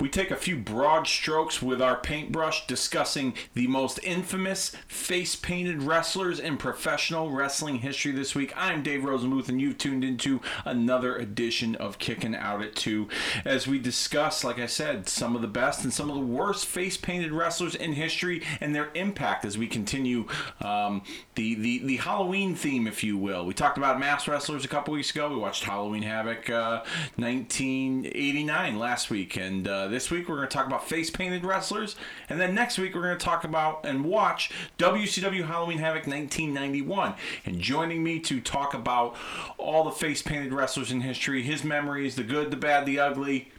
we take a few broad strokes with our paintbrush discussing the most infamous face painted wrestlers in professional wrestling history this week. I'm Dave Rosenbluth, and you've tuned into another edition of Kicking Out at 2 as we discuss, like I said, some of the best and some of the worst face painted wrestlers in history and their impact as we continue um, the, the, the Halloween theme, if you will. We talked about mass wrestlers a couple weeks ago. We watched Halloween Havoc uh, 1989 last week, and uh, this week we're going to talk about face painted wrestlers, and then next week we're going to talk about and watch WCW Halloween Havoc 1991. And joining me to talk about all the face painted wrestlers in history, his memories, the good, the bad, the ugly,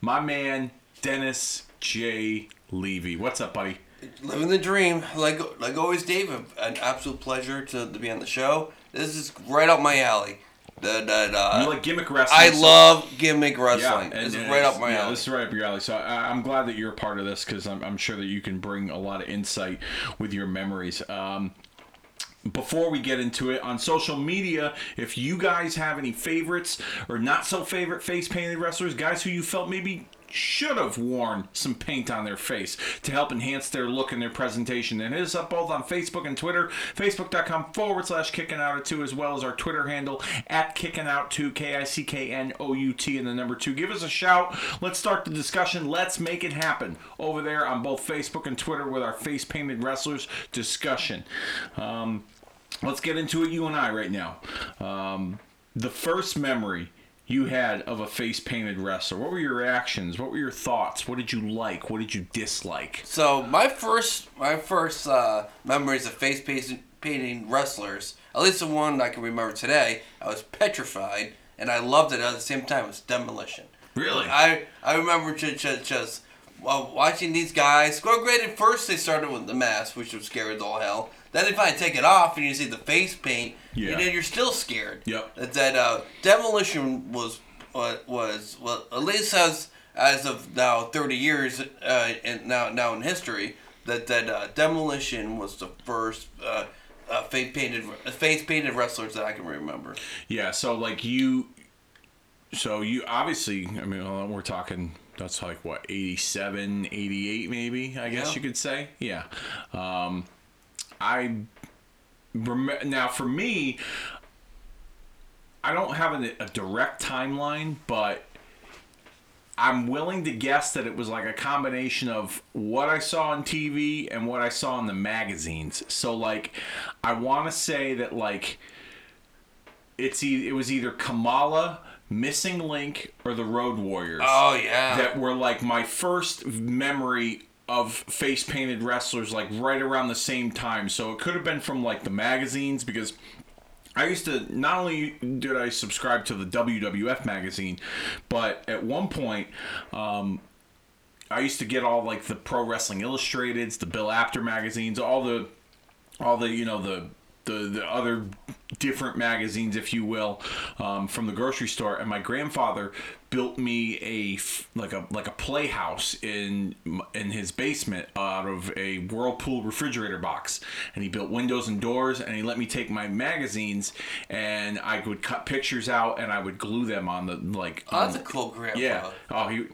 my man Dennis J. Levy. What's up, buddy? Living the dream, like like always, Dave. An absolute pleasure to, to be on the show. This is right up my alley. The, the, uh, You like gimmick wrestling? I so- love gimmick Yeah, wrestling. and- this is and right it's- up my yeah, alley. This is right up your alley. So I, I'm glad that you're a part of this because I'm, I'm sure that you can bring a lot of insight with your memories. Um, before we get into it on social media if you guys have any favorites or not so favorite face painted wrestlers guys who you felt maybe should have worn some paint on their face to help enhance their look and their presentation. And hit us up both on facebook and twitter facebook.com forward slash kicking out at two as well as our twitter handle at kicking out two k-i-c-k-n-o-u-t and the number two. Give us a shout. Let's start the discussion. Let's make it happen over there on both facebook and twitter with our face painted wrestlers discussion. Um, let's get into it you and i right now. Um, the first memory you had of a face painted wrestler what were your reactions what were your thoughts what did you like what did you dislike So my first my first uh, memories of face painting, wrestlers, at least the one I can remember today, I was petrified, and I loved it at the same time. It was demolition. Really? I I remember just just, just well, watching these guys. Well, granted, first they started with the mask, which was scary as all hell. Then they finally take it off, and you see the face paint, Yeah. and then you're still scared. Yep. That, that uh, demolition was was was well at least as as of now thirty years uh, and now now in history that that uh, demolition was the first uh, uh, face painted face painted wrestlers that I can remember. yeah so like you so you obviously i mean we're talking that's like what 87 88 maybe i guess Yeah. you could say yeah um i rem- now for me i don't have a, a direct timeline but I'm willing to guess that it was like a combination of what I saw on TV and what I saw in the magazines. So like I want to say that like it's e- it was either Kamala, Missing Link, or the Road Warriors Oh yeah. that were like my first memory of face painted wrestlers like right around the same time. So it could have been from like the magazines because I used to not only did I subscribe to the WWF magazine, but at one point um, I used to get all like the Pro Wrestling Illustrateds, the Bill Apter magazines, all the all the you know the the, the other different magazines, if you will, um, from the grocery store. And my grandfather built me a like a like a playhouse in in his basement out of a Whirlpool refrigerator box. And he built windows and doors, and he let me take my magazines and I would cut pictures out and I would glue them on the like. oh, that's a cool grandpa. yeah. Oh, he.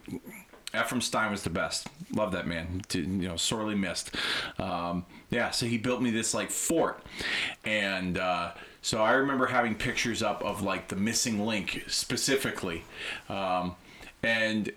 Ephraim Stein was the best. Love that man. You know, sorely missed. Um, yeah, so he built me this like fort, and uh, so I remember having pictures up of like the missing link specifically, um, and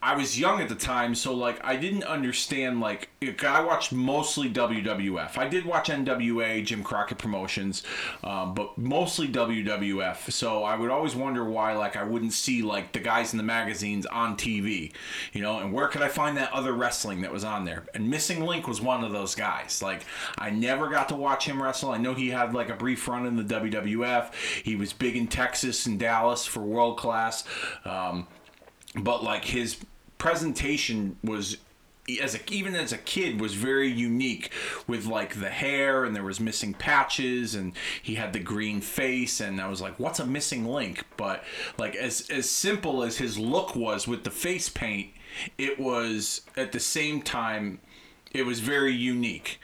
I was young at the time, so like I didn't understand. Like I watched mostly WWF. I did watch NWA, Jim Crockett Promotions, um, but mostly WWF. So I would always wonder why like I wouldn't see like the guys in the magazines on TV, you know, and where could I find that other wrestling that was on there? And Missing Link was one of those guys. Like I never got to watch him wrestle. I know he had like a brief run in the WWF. He was big in Texas and Dallas for world class. Um, but like his presentation was as a, even as a kid was very unique with like the hair and there was missing patches and he had the green face and I was like what's a missing link? But like as as simple as his look was with the face paint it was at the same time it was very unique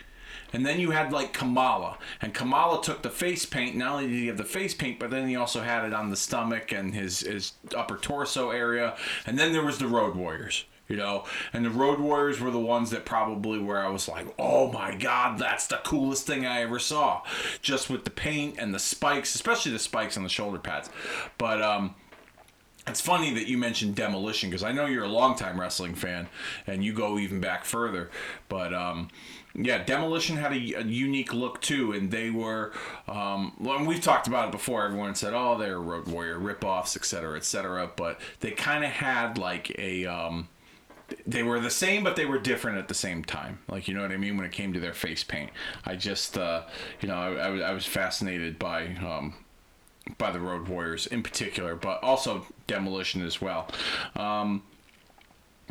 And then you had like Kamala, and Kamala took the face paint. Not only did he have the face paint, but then he also had it on the stomach and his his upper torso area. And then there was the Road Warriors. You know, and the Road Warriors were the ones that probably where I was like, oh my god, that's the coolest thing I ever saw. Just with the paint and the spikes, especially the spikes on the shoulder pads. But um, it's funny that you mentioned Demolition because I know you're a longtime wrestling fan and you go even back further. But um, yeah, Demolition had a, a, unique look too, and they were. Um, well, we've talked about it before. Everyone said, "Oh, they're Road Warrior ripoffs, etc., etc." But they kind of had like a. Um, they were the same, but they were different at the same time. Like you know what I mean when it came to their face paint. I just, uh, you know, I, I, I was fascinated by um, by the Road Warriors in particular, but also Demolition as well. Um,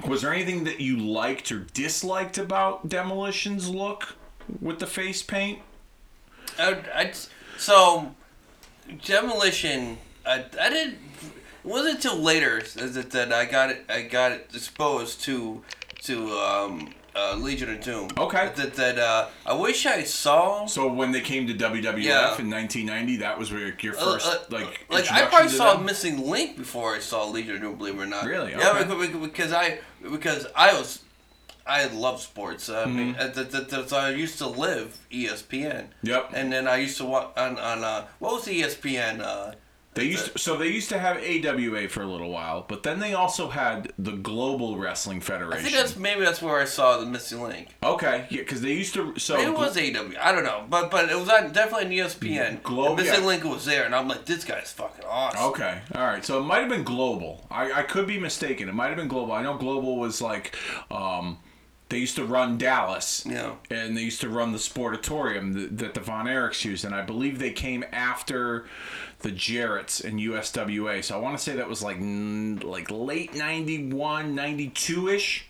was there anything that you liked or disliked about Demolition's look with the face paint? I, so, Demolition, I, I didn't. It wasn't until later that, that I got it. I got it exposed to to um, uh, Legion of Doom. Okay. That that uh, I wish I saw. So when they came to WWF Yeah. in 1990, that was where your Uh, first uh, like like I probably saw them? Missing Link before I saw Legion of Doom. Believe it or not. Really? Yeah, Okay. because, because I because I was I love sports. I Mm-hmm. mean, uh, that, that, that, so I used to live ESPN. Yep. And then I used to watch on on uh, what was the ESPN? They used to, so they used to have AWA for a little while, but then they also had the Global Wrestling I Federation. think that's maybe that's where I saw the Missing Link. okay, yeah, because they used to. So Maybe it was AW. I don't know, but but it was on, definitely on ESPN. Glo- And Missing yeah. Link was there, and I'm like, this guy's fucking awesome. Okay, all right. So it might have been Global. I, I could be mistaken. It might have been Global. I know Global was like, um, they used to run Dallas. Yeah. And they used to run the Sportatorium that, that the Von Erichs used, and I believe they came after the Jarretts in USWA. So I want to say that was like like late 91, 92 ish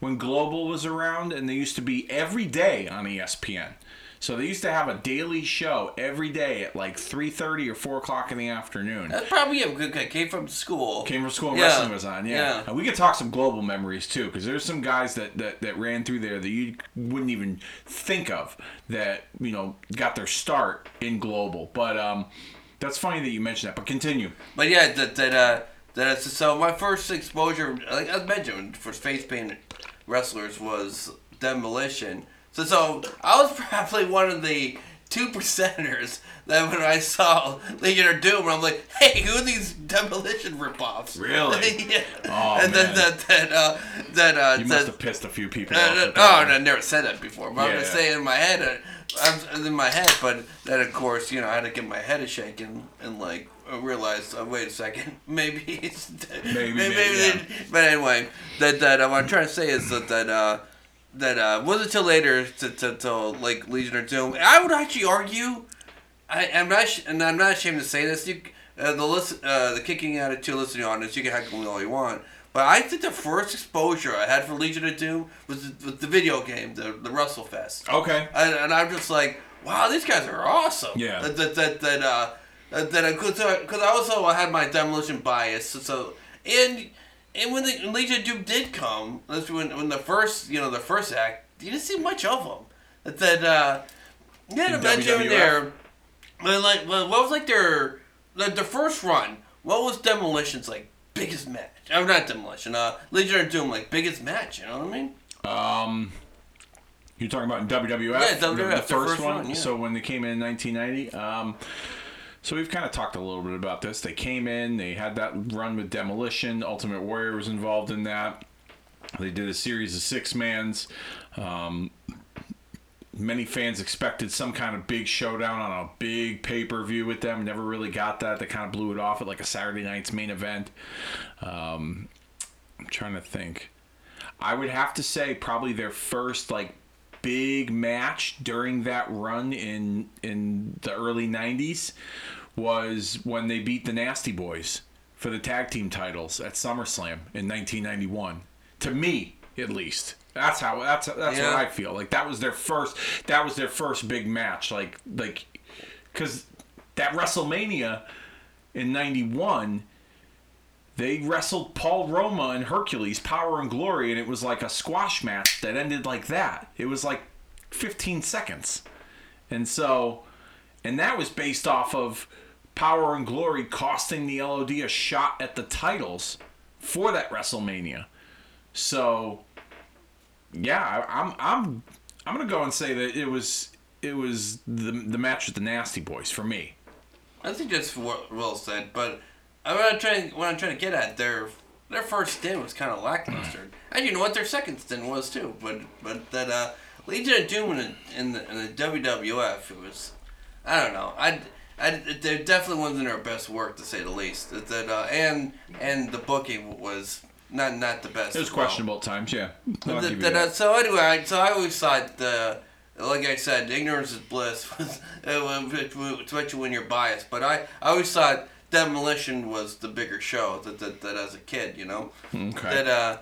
when Global was around, and they used to be every day on ESPN. So they used to have a daily show every day at like three thirty or four o'clock in the afternoon. That's probably a good guy. Came from school. Came from school and Yeah. wrestling was on, yeah. Yeah. And we could talk some global memories too, because there's some guys that, that, that ran through there that you wouldn't even think of that, you know, got their start in global. But um, that's funny that you mentioned that, but continue. But yeah, that that uh, that so my first exposure, like I mentioned, for face paint wrestlers was Demolition. So so I was probably one of the two percenters that when I saw Legion of Doom, I'm like, hey, who are these Demolition ripoffs? Really? yeah. Oh, and then man. that that uh, that uh, You that, must have pissed a few people Uh, off. uh, oh, and I never said that before. But I'm Yeah. just saying in my head. Uh, I'm in my head, but then of course, you know, I had to get my head a shake and, and like I realized, oh, wait a second, maybe it's Maybe, maybe, yeah. But anyway, that that uh, what I'm trying to say is that that uh, that uh, wasn't until later to, to, to like Legion of Doom. I would actually argue, I I'm not sh- and I'm not ashamed to say this. You uh, the list uh, the kicking attitude listening audience, you can heckle me all you want. But I think the first exposure I had for Legion of Doom was the, the video game, the the Russell WrestleFest. Okay. And, and I'm just like, wow, these guys are awesome. Yeah. That that that that uh, that, that I could because I also had my demolition bias. So, so and and when the Legion of Doom did come, that's when when the first you know the first act, you didn't see much of them. That that uh, you had a and WWF? there. But like, what was like their the, the first run? What was Demolition's like biggest match? I'm not Demolition. Uh, Legion of Doom like biggest match. You know what I mean? Um, you're talking about in WWF? Yeah, the- WWF, the, the first, first one. one, yeah. So when they came in in 1990, um, so we've kind of talked a little bit about this. They came in, they had that run with Demolition. Ultimate Warrior was involved in that. They did a series of six mans. Um, many fans expected some kind of big showdown on a big pay per view with them. Never really got that. They kind of blew it off at like a Saturday night's main event. Um, I'm trying to think. I would have to say probably their first like big match during that run in in the early 90s was when they beat the Nasty Boys for the tag team titles at SummerSlam in 1991. To me, at least. That's how that's that's Yeah. what I feel. Like that was their first that was their first big match like like cuz that WrestleMania in 91 they wrestled Paul Roma and Hercules, Power and Glory, and it was like a squash match that ended like that. It was like 15 seconds. And so, and that was based off of Power and Glory costing the LOD a shot at the titles for that WrestleMania. So, yeah, I'm I'm I'm gonna go and say that it was it was the the match with the Nasty Boys for me. I think that's Will said, but I'm not trying. What I'm trying to get at, their their first stint was kind of lackluster, and you know what, their second stint was too. But but that uh, Legion of Doom in the, in the, in the WWF, it was, I don't know, I. I, they definitely wasn't their best work to say the least. That, uh, and and the booking was not not the best. It was as well. questionable at times, yeah. The- the- that. so anyway, so I always thought the like I said, ignorance is bliss, especially when you're biased. But I, I always thought demolition was the bigger show that, that, that as a kid, you know. Okay. That uh,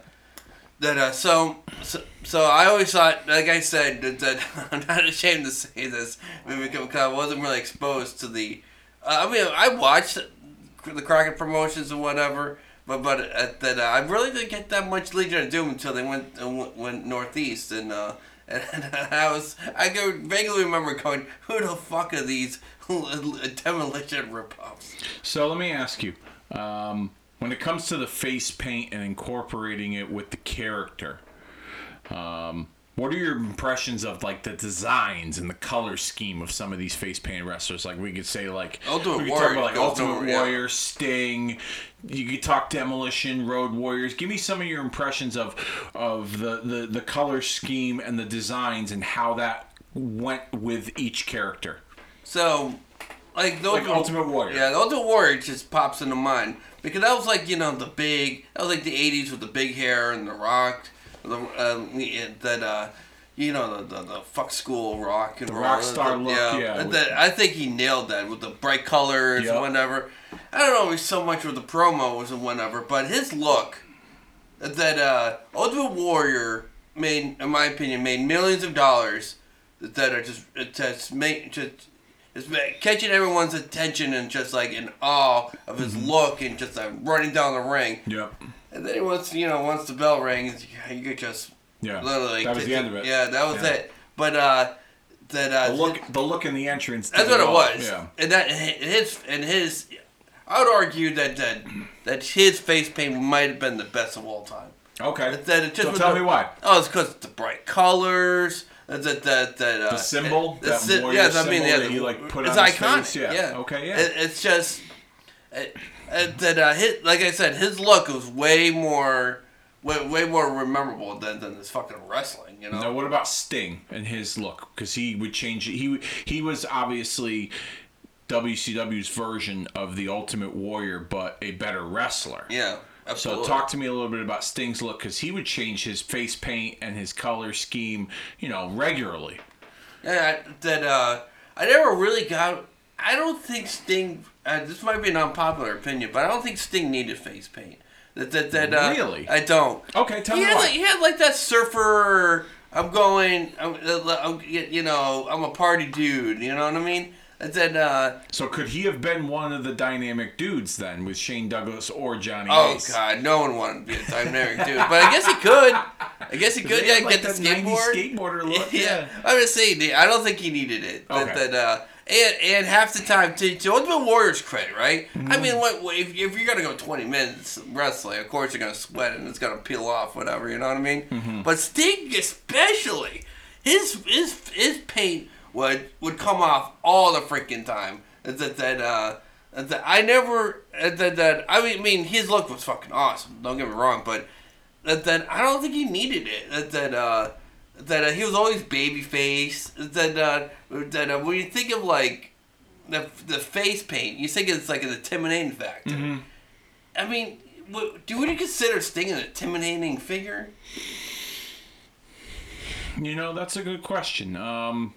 that uh, so, so so I always thought, like I said, that, that I'm not ashamed to say this because I wasn't really exposed to the. Uh, I mean, I watched the Crockett promotions and whatever, but but uh, that uh, I really didn't get that much Legion of Doom until they went uh, went, went northeast and. Uh, and I was, I can vaguely remember going, who the fuck are these demolition ripoffs? So let me ask you, um, when it comes to the face paint and incorporating it with the character, um, what are your impressions of like the designs and the color scheme of some of these face paint wrestlers? Like we could say like Ultimate we could Warrior talk about like goes Ultimate nowhere, yeah. Warrior, Sting. You could talk Demolition, Road Warriors. Give me some of your impressions of of the the, the color scheme and the designs and how that went with each character. So, like the Like Ultimate Warrior. Yeah, the Ultimate Warrior just pops into mind because that was like you know the big. That was like the '80s with the big hair and the Rock, the um, that uh, you know the the, the fuck school rock and roll. rock star look, yeah, That- that- I think he nailed that with the bright colors Yep. and whatever. I don't know if he's so much with the promos and whatever, but his look that uh, Ultimate Warrior made, in my opinion, made millions of dollars that are just just make just. Ma- catching everyone's attention and just like in awe of his Mm-hmm. look and just like running down the ring. Yep. And then once you know, once the bell rings, you could just Yeah. literally. that was the end of it. Yeah, that was Yeah. it. But uh, that uh, The look, the look in the entrance. that's what it was. Yeah. And that his and his, I would argue that that that his face paint might have been the best of all time. Okay. That, that it just so tell the- me why. Oh, it's because the bright colors. That that that, uh, The symbol, the that sy- warrior yes, I mean, yeah, that he, like, put it's on his face, yeah. yeah. Okay, yeah. It, it's just it, it, that uh, his, like I said, his look was way more, way, way more memorable than than this fucking wrestling. You know. Now, what about Sting and his look? Because he would change. He he was obviously WCW's version of the Ultimate Warrior, but a better wrestler. Yeah. So talk to me a little bit about Sting's look, because he would change his face paint and his color scheme, you know, regularly. Yeah, that uh, I never really got. I don't think Sting. Uh, this might be an unpopular opinion, but I don't think Sting needed face paint. That that that. Uh, Really? I don't. Okay, tell he me had why. like, he had like that surfer. I'm going. I'm, I'm, you know, I'm a party dude. You know what I mean? That then, Uh, So could he have been one of the dynamic dudes then with Shane Douglas or Johnny oh Ace? God, no one wanted to be a dynamic dude, but I guess he could. I guess he could. Yeah, like, get the skateboard. skateboarder look. yeah. Yeah. I'm just saying, I don't think he needed it. That, Okay. that, uh, and, and half the time, to, to Ultimate Warrior's credit, right? Mm-hmm. I mean, what, what- if, if you're gonna go 20 minutes wrestling, of course you're gonna sweat and it's gonna peel off, whatever. You know what I mean? Mm-hmm. But Sting, especially, his his his paint would would come off all the freaking time. That that uh. That I never that, that I mean, mean his look was fucking awesome. Don't get me wrong, but that, that I don't think he needed it. That that uh, that uh, he was always baby face. That uh, that uh, when you think of like the the face paint, you think it's like an intimidating factor. I mean, what, do would you consider Sting an intimidating figure? You know, that's a good question. Um,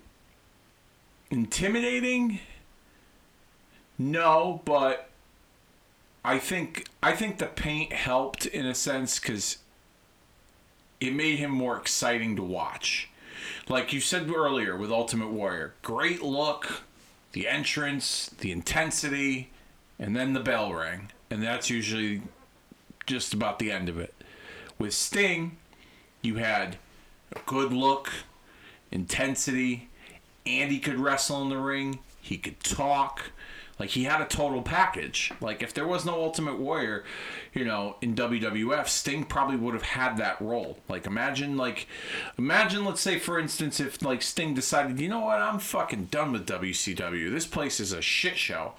intimidating? No, but I think I think the paint helped in a sense because it made him more exciting to watch. Like you said earlier with Ultimate Warrior, great look, the entrance, the intensity, and then the bell ring, and that's usually just about the end of it. With Sting, you had a good look, intensity, and he could wrestle in the ring. He could talk. Like he had a total package. Like if there was no Ultimate Warrior, you know, in WWF, Sting probably would have had that role. Like imagine like imagine let's say for instance if like Sting decided, "You know what? I'm fucking done with WCW. This place is a shit show."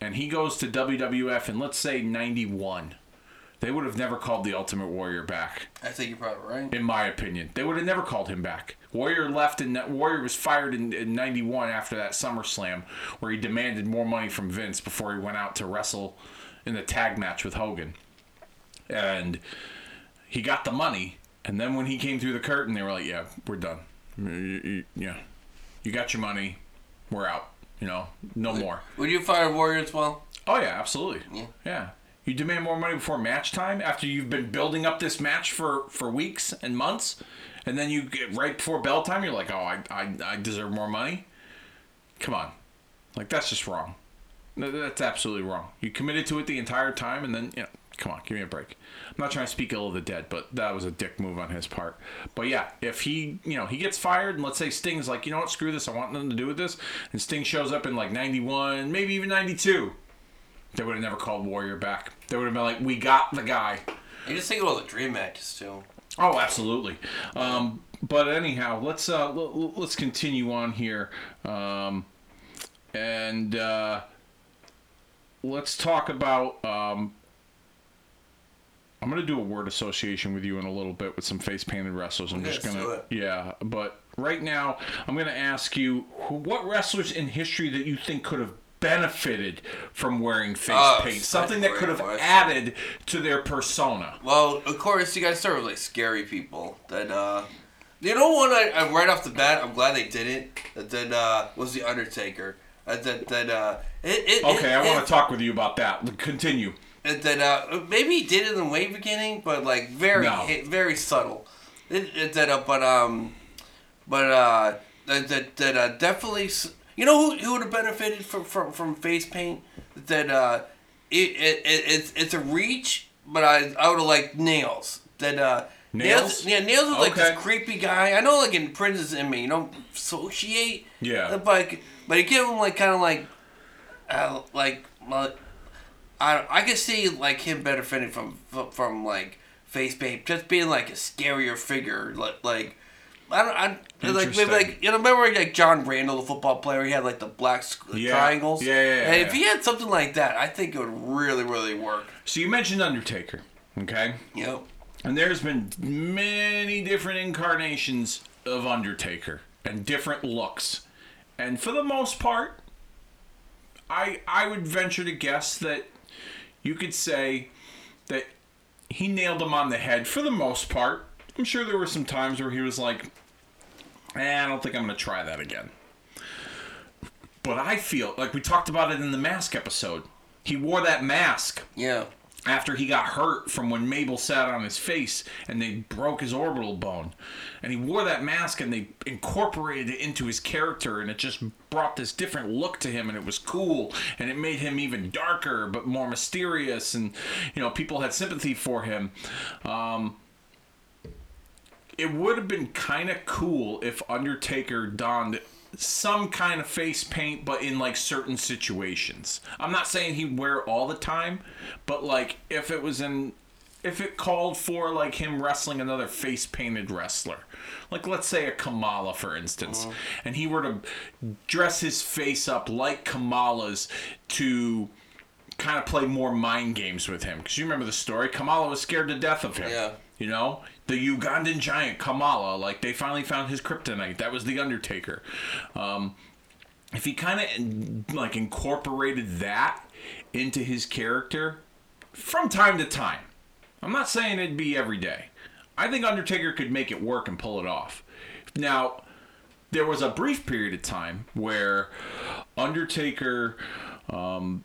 And he goes to WWF in let's say 91. They would have never called the Ultimate Warrior back I think you're probably right. in my opinion. They would have never called him back. Warrior left and Warrior was fired in, in 91 after that SummerSlam where he demanded more money from Vince before he went out to wrestle in the tag match with Hogan. And he got the money and then when he came through the curtain they were like, "Yeah, we're done. Yeah. You got your money. We're out. You know, no more." Would you fire Warrior as well? Oh yeah, absolutely. Yeah. Yeah. You demand more money before match time after you've been building up this match for for weeks and months, and then you get right before bell time. You're like, oh, I I, I deserve more money. Come on, like that's just wrong. That's absolutely wrong. You committed to it the entire time, and then you know, come on, give me a break. I'm not trying to speak ill of the dead, but that was a dick move on his part. But yeah, if he, you know, he gets fired, and let's say Sting's like, you know what, screw this, I want nothing to do with this, and Sting shows up in like '91, maybe even '92. They would have never called Warrior back. They would have been like, "We got the guy." You just think about the dream matches too. Oh, absolutely. Um, but anyhow, let's uh, l- let's continue on here, um, and uh, let's talk about. Um, I'm gonna do a word association with you in a little bit with some face painted wrestlers. I'm Okay, just gonna, do it. yeah. But right now, I'm gonna ask you who- what wrestlers in history that you think could have benefited from wearing face Oh, paint, something that could have added to their persona. Well, of course, you got to start with like scary people. That uh, you know, one I, I right off the bat, I'm glad they didn't. That uh, was the Undertaker. Uh, then, that uh, it, it, Okay, it, I want to talk with you about that. Continue. it- that uh, maybe he did it in the way beginning, but like very No. very subtle. It, it that uh, but um, but uh, that that, that uh, definitely. You know who, who would have benefited from, from, from face paint? That uh, it, it, it it's it's a reach, but I I would have liked nails. That uh, Nails? yeah, nails was like this creepy guy. I know, like in Princess and Me, you don't associate. Yeah. But like, but you give him like kind of like, uh, like, like I I could see like him benefiting from from, from like face paint, just being like a scarier figure, like like. I don't. I, like maybe like you know. Remember like John Randle, the football player. He had like the black Yeah. triangles. Yeah, yeah, yeah, And if yeah. he had something like that, I think it would really, really work. So you mentioned Undertaker, okay? Know. And there's been many different incarnations of Undertaker and different looks. And for the most part, I I would venture to guess that you could say that he nailed him on the head for the most part. I'm sure there were some times where he was like, eh, I don't think I'm going to try that again. But I feel like we talked about it in the mask episode. He wore that mask Yeah. after he got hurt from when Mabel sat on his face and they broke his orbital bone. And he wore that mask and they incorporated it into his character and it just brought this different look to him and it was cool and it made him even darker but more mysterious and you know people had sympathy for him. Um, it would have been kind of cool if Undertaker donned some kind of face paint, but in like certain situations. I'm not saying he'd wear it all the time, but like if it was in. If it called for like him wrestling another face painted wrestler, like let's say a Kamala for instance, uh-huh. and he were to dress his face up like Kamala's to kind of play more mind games with him. Because you remember the story, Kamala was scared to death of him. Yeah. You know, the Ugandan giant Kamala, like they finally found his kryptonite. That was the Undertaker. Um, if he kind of like incorporated that into his character from time to time, I'm not saying it'd be every day. I think Undertaker could make it work and pull it off. Now, there was a brief period of time where Undertaker um,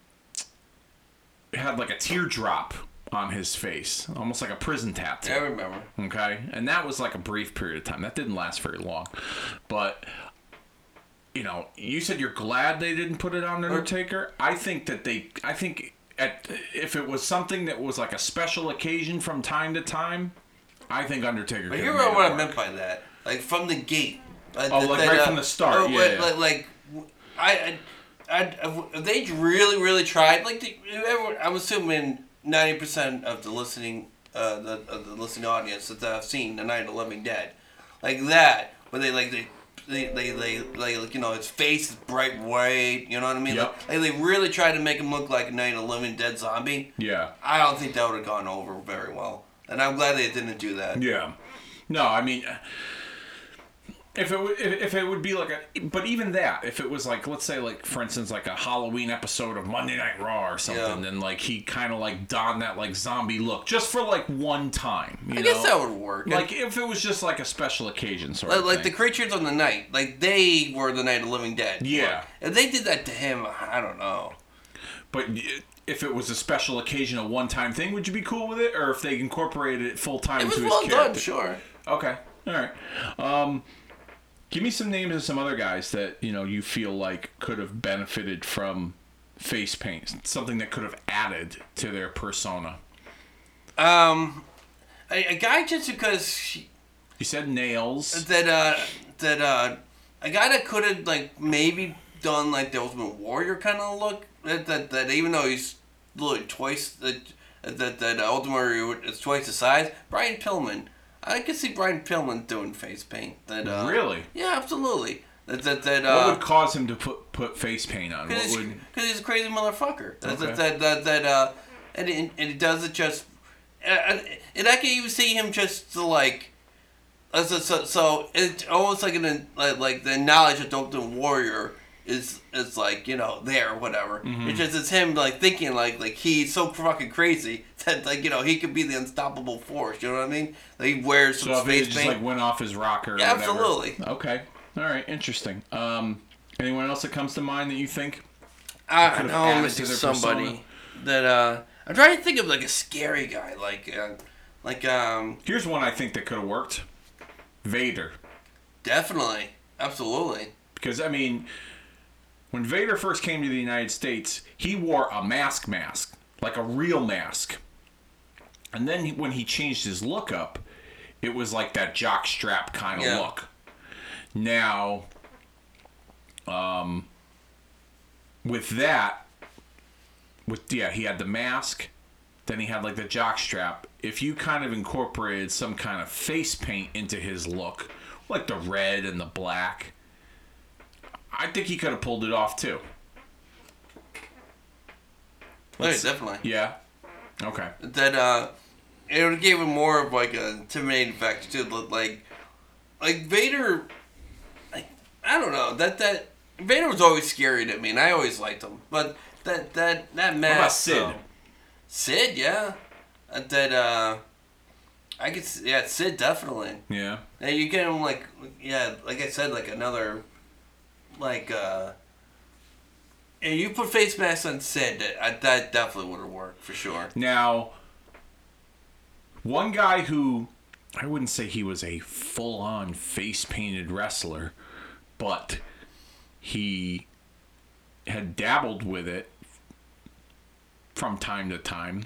had like a teardrop on his face, almost like a prison tattoo. I remember. Okay, and that was like a brief period of time. That didn't last very long, but you know, you said you're glad they didn't put it on Undertaker. I think that they, I think at if it was something that was like a special occasion from time to time, I think Undertaker. But you remember what it I work. meant by that? Like from the gate, Uh, Oh, like right from the start, oh, yeah, like, yeah. like, like, I, I, I, they really, really tried. Like, the, I'm assuming ninety percent of the listening, uh, the, of the listening audience that I've seen the Night of the Living Dead, like that, where they like they. They, they, they, they, like, you know, his face is bright white, you know what I mean? Yep. Like, they really tried to make him look like a Night of the Living Dead zombie. Yeah. I don't think that would have gone over very well. And I'm glad they didn't do that. Yeah. No, I mean, if it would, if if it would be like a, but even that, if it was like, let's say, like for instance, like a Halloween episode of Monday Night Raw or something, Yeah. then like he kind of like donned that like zombie look just for like one time. You I know? guess that would work. Like if it was just like a special occasion sort Like, of like the thing. creatures on the night, like they were the Night of the Living Dead. Yeah. If they did that to him, I don't know. but y- if it was a special occasion, a one-time thing, would you be cool with it, or if they incorporated it full time It was into his well character? done, sure. Okay. All right. Um, give me some names of some other guys that you know you feel like could have benefited from face paint, something that could have added to their persona. Um, a, a guy just because she, You said nails. that uh that uh a guy that could have like maybe done like the Ultimate Warrior kind of look that that, that even though he's literally twice that that that uh, Ultimate Warrior is twice the size. Brian Pillman, I could see Brian Pillman doing face paint. That uh, Really? Yeah, absolutely. That that that What uh. would cause him to put put face paint on? What Because would? he's, he's a crazy motherfucker. That, Okay. that, that, that, uh, and, and, and he does it just. And, and I can even see him just to like. uh, So, so, so it's almost like an like, like the knowledge of Ultimate Warrior is is like you know there or whatever. Mm-hmm. It's just it's him like thinking like like he's so fucking crazy that like you know he could be the unstoppable force. You know what I mean? Like, he wears some So space just like went off his rocker. Yeah, whatever. absolutely. Okay. All right. Interesting. Um, anyone else that comes to mind that you think? I could've know somebody persona. that uh I'm trying to think of like a scary guy like uh, like um Here's one I think that could have worked. Vader. definitely absolutely Because I mean, when Vader first came to the United States, he wore a mask mask, like a real mask. And then he, when he changed his look up, it was like that jock strap kind of Yeah. look. Now, um, with that, with yeah, he had the mask, then he had like the jock strap. If you kind of incorporated some kind of face paint into his look, like the red and the black, I think he could have pulled it off too. yeah, definitely Yeah. Okay. that uh it would gave him more of like a intimidating factor too look like like Vader like I don't know that that Vader was always scary to me and I always liked him but that that that mask What about Sid? though- Sid yeah Uh, that uh I could yeah Sid definitely Yeah. Yeah, you get him like yeah, like I said, like another like uh and you put face mask on Sid, that, uh, that definitely would have worked for sure. Now, one guy who I wouldn't say he was a full on face painted wrestler, but he had dabbled with it from time to time.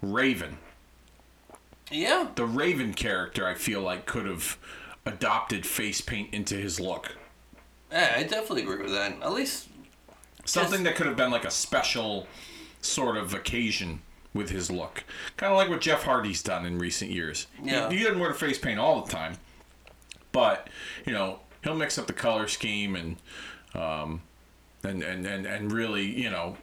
Raven. Yeah, The Raven character, I feel like, could have adopted face paint into his look. Yeah, I definitely agree with that. At least Something that could have been like a special sort of occasion with his look. Kind of like what Jeff Hardy's done in recent years. He- Yeah. He, doesn't wear the face paint all the time, but, you know, he'll mix up the color scheme and, um, and, and, and, and really, you know,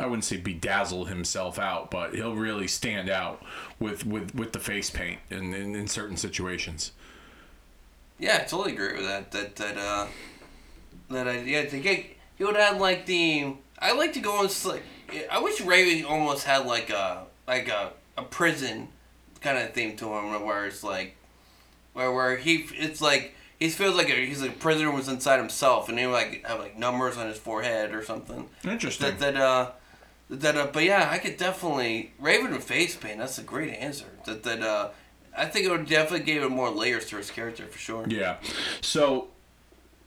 I wouldn't say bedazzle himself out, but he'll really stand out with, with, with the face paint in, in, in certain situations. yeah, I totally agree with that. That that uh that I yeah, think it, he would have like the I like to go on like I wish Raven almost had like a like a, a prison kind of theme to him where it's like where where he it's like he feels like a, he's a prisoner was inside himself and he would like have like numbers on his forehead or something. Interesting. That that uh that uh but yeah, I could definitely Raven with face paint. That's a great answer. That that uh I think it would definitely give it more layers to his character for sure. Yeah. So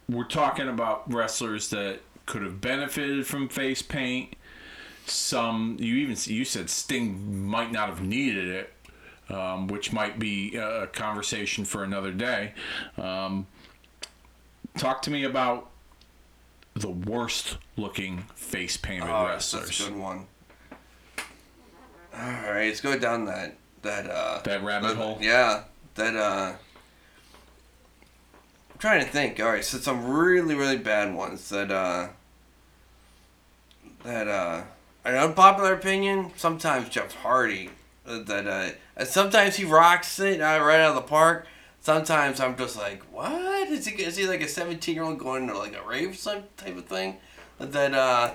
we're talking about wrestlers that could have benefited from face paint. Some you even you said Sting might not have needed it, um, which might be a conversation for another day. Um, talk to me about the worst looking face painted Oh, that's wrestlers. a good one. All right, let's go down that that uh That rabbit hole? Yeah, that uh. Trying to think. All right, so some really really bad ones that uh. That uh, an unpopular opinion. Sometimes Jeff Hardy. uh, That uh, sometimes he rocks it uh, right out of the park. Sometimes I'm just like, what is he? Is he like a 17 year old going to like a rave some type of thing? That uh,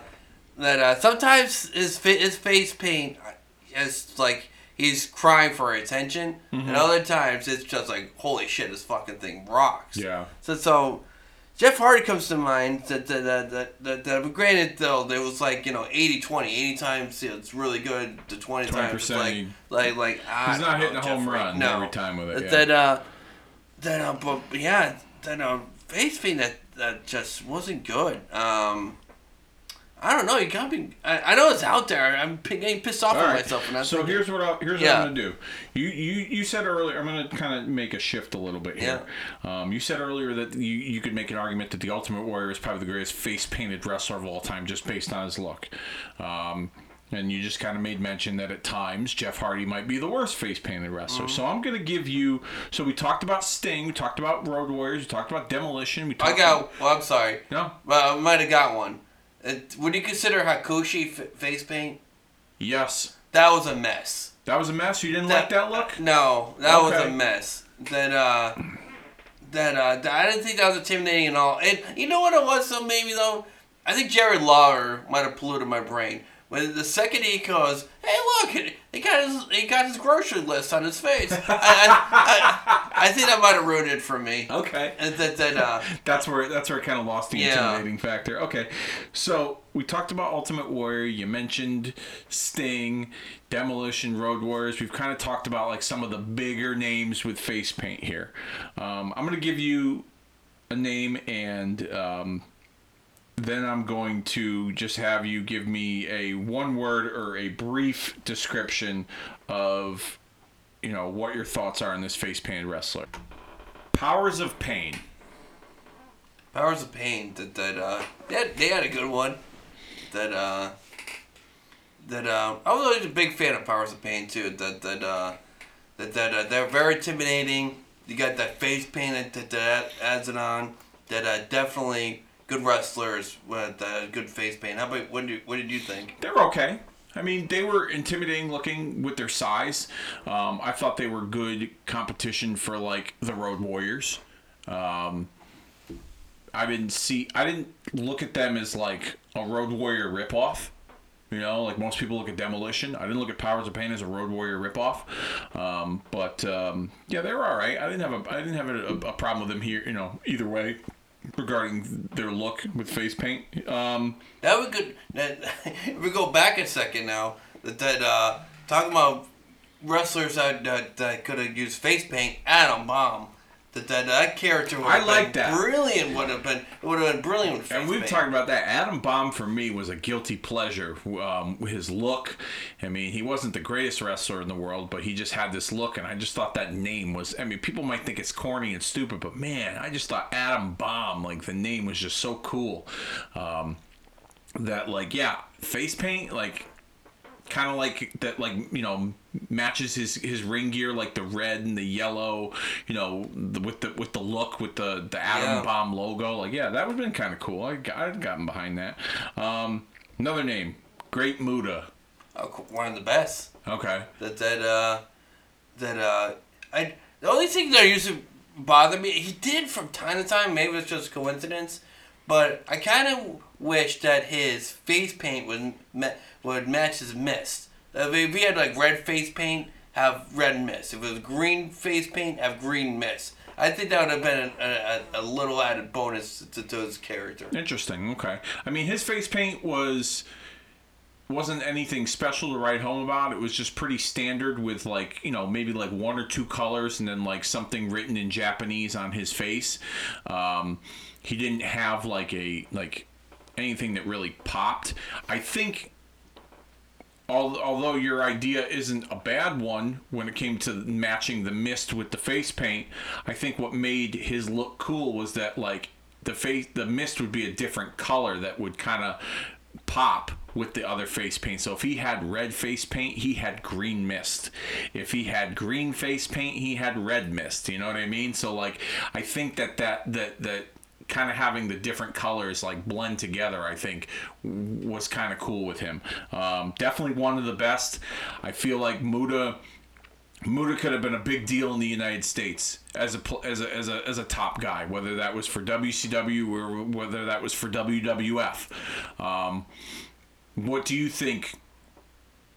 that uh, sometimes his his face paint is like he's crying for attention, Mm-hmm. and other times it's just like holy shit, this fucking thing rocks. Yeah. So so. Jeff Hardy comes to mind. That that that that, that, granted though, there was like you know 80-20. 80 times you know, it's really good. The twenty times it's 20% like like like ah, He's not don't hitting know, a home Jeff Hardy. run no. every time with it. Yeah. That uh, that uh, but yeah, that uh, face paint that that just wasn't good. Um, I don't know. You got me. I, I know it's out there. I'm p- getting pissed off at right. myself. And I'm so thinking, here's what I'll, here's Yeah. what I'm gonna do. You you you said earlier. I'm gonna kind of make a shift a little bit here. Um, you said earlier that you you could make an argument that the Ultimate Warrior is probably the greatest face painted wrestler of all time, just based on his look. Um, and you just kind of made mention that at times Jeff Hardy might be the worst face painted wrestler. Mm-hmm. So I'm gonna give you. So we talked about Sting. We talked about Road Warriors. We talked about Demolition. We talked I got. Well, I'm sorry. no. Well, I might have got one. It, would you consider Hakushi f- face paint? Yes. That was a mess. That was a mess. You didn't like that look. No, that was a mess. That uh, that uh, that- I didn't think that was intimidating at all. And you know what it was? though? maybe though, I think Jerry Lawler might have polluted my brain. When the second he goes, hey look, he got his he got his grocery list on his face. I, I, I, I think that might have ruined it for me. Okay. And that that uh, That's where that's where it kind of lost the Yeah. intimidating factor. Okay, so we talked about Ultimate Warrior. You mentioned Sting, Demolition, Road Warriors. We've kind of talked about like some of the bigger names with face paint here. Um, I'm gonna give you a name and um, then I'm going to just have you give me a one word or a brief description of you know what your thoughts are on this face painted wrestler. Powers of Pain. Powers of Pain. That that uh, they had, they had a good one. That uh, that uh, I was always a big fan of Powers of Pain too. That that uh, that that uh, they're very intimidating. You got that face paint that, that adds it on. That uh, definitely good wrestlers with uh, good face paint. How about what did you, what did you think? They were okay. I mean, they were intimidating looking with their size. Um, I thought they were good competition for like the Road Warriors. Um, I didn't see. I didn't look at them as like a Road Warrior ripoff. You know, like most people look at Demolition. I didn't look at Powers of Pain as a Road Warrior ripoff. Um, but um, yeah, they were all right. I didn't have a I didn't have a, a problem with them here. You know, either way regarding their look with face paint. Um, That would good. That, if we go back a second now, that that uh, talking about wrestlers that that, that could have used face paint, Adam Bomb. That that, that character would I have like been that. brilliant. Would have been it would have been brilliant with And we've talked about that. Adam Bomb for me was a guilty pleasure. Um, his look, I mean, he wasn't the greatest wrestler in the world, but he just had this look, and I just thought that name was. I mean, people might think it's corny and stupid, but man, I just thought Adam Bomb, like the name was just so cool. Um, that like, yeah, face paint, like kind of like that like you know matches his his ring gear like the red and the yellow you know the, with the with the look with the the atom Yeah. bomb logo like yeah that would have been kind of cool i got i'd gotten behind that um another name Great Muta Uh, one of the best. okay That that uh, that uh, I the only thing that used to bother me, he did from time to time. Maybe it's just coincidence, but I kind of wish that his face paint would would match his mist. If he had like red face paint, have red mist. If it was green face paint, have green mist. I think that would have been a, a, a little added bonus to, to his character. interesting okay i mean his face paint was wasn't anything special to write home about. It was just pretty standard with like, you know, maybe like one or two colors and then like something written in Japanese on his face. Um, he didn't have like a like anything that really popped. I think although your idea isn't a bad one when it came to matching the mist with the face paint, I think what made his look cool was that like the face the mist would be a different color that would kind of pop with the other face paint. So if he had red face paint, he had green mist. If he had green face paint, he had red mist. You know what I mean? So like I think that that that that kind of having the different colors like blend together i think was kind of cool with him um, definitely one of the best i feel like Muta Muta could have been a big deal in the United States as a as a as a, as a top guy, whether that was for WCW or whether that was for WWF. Um, what do you think?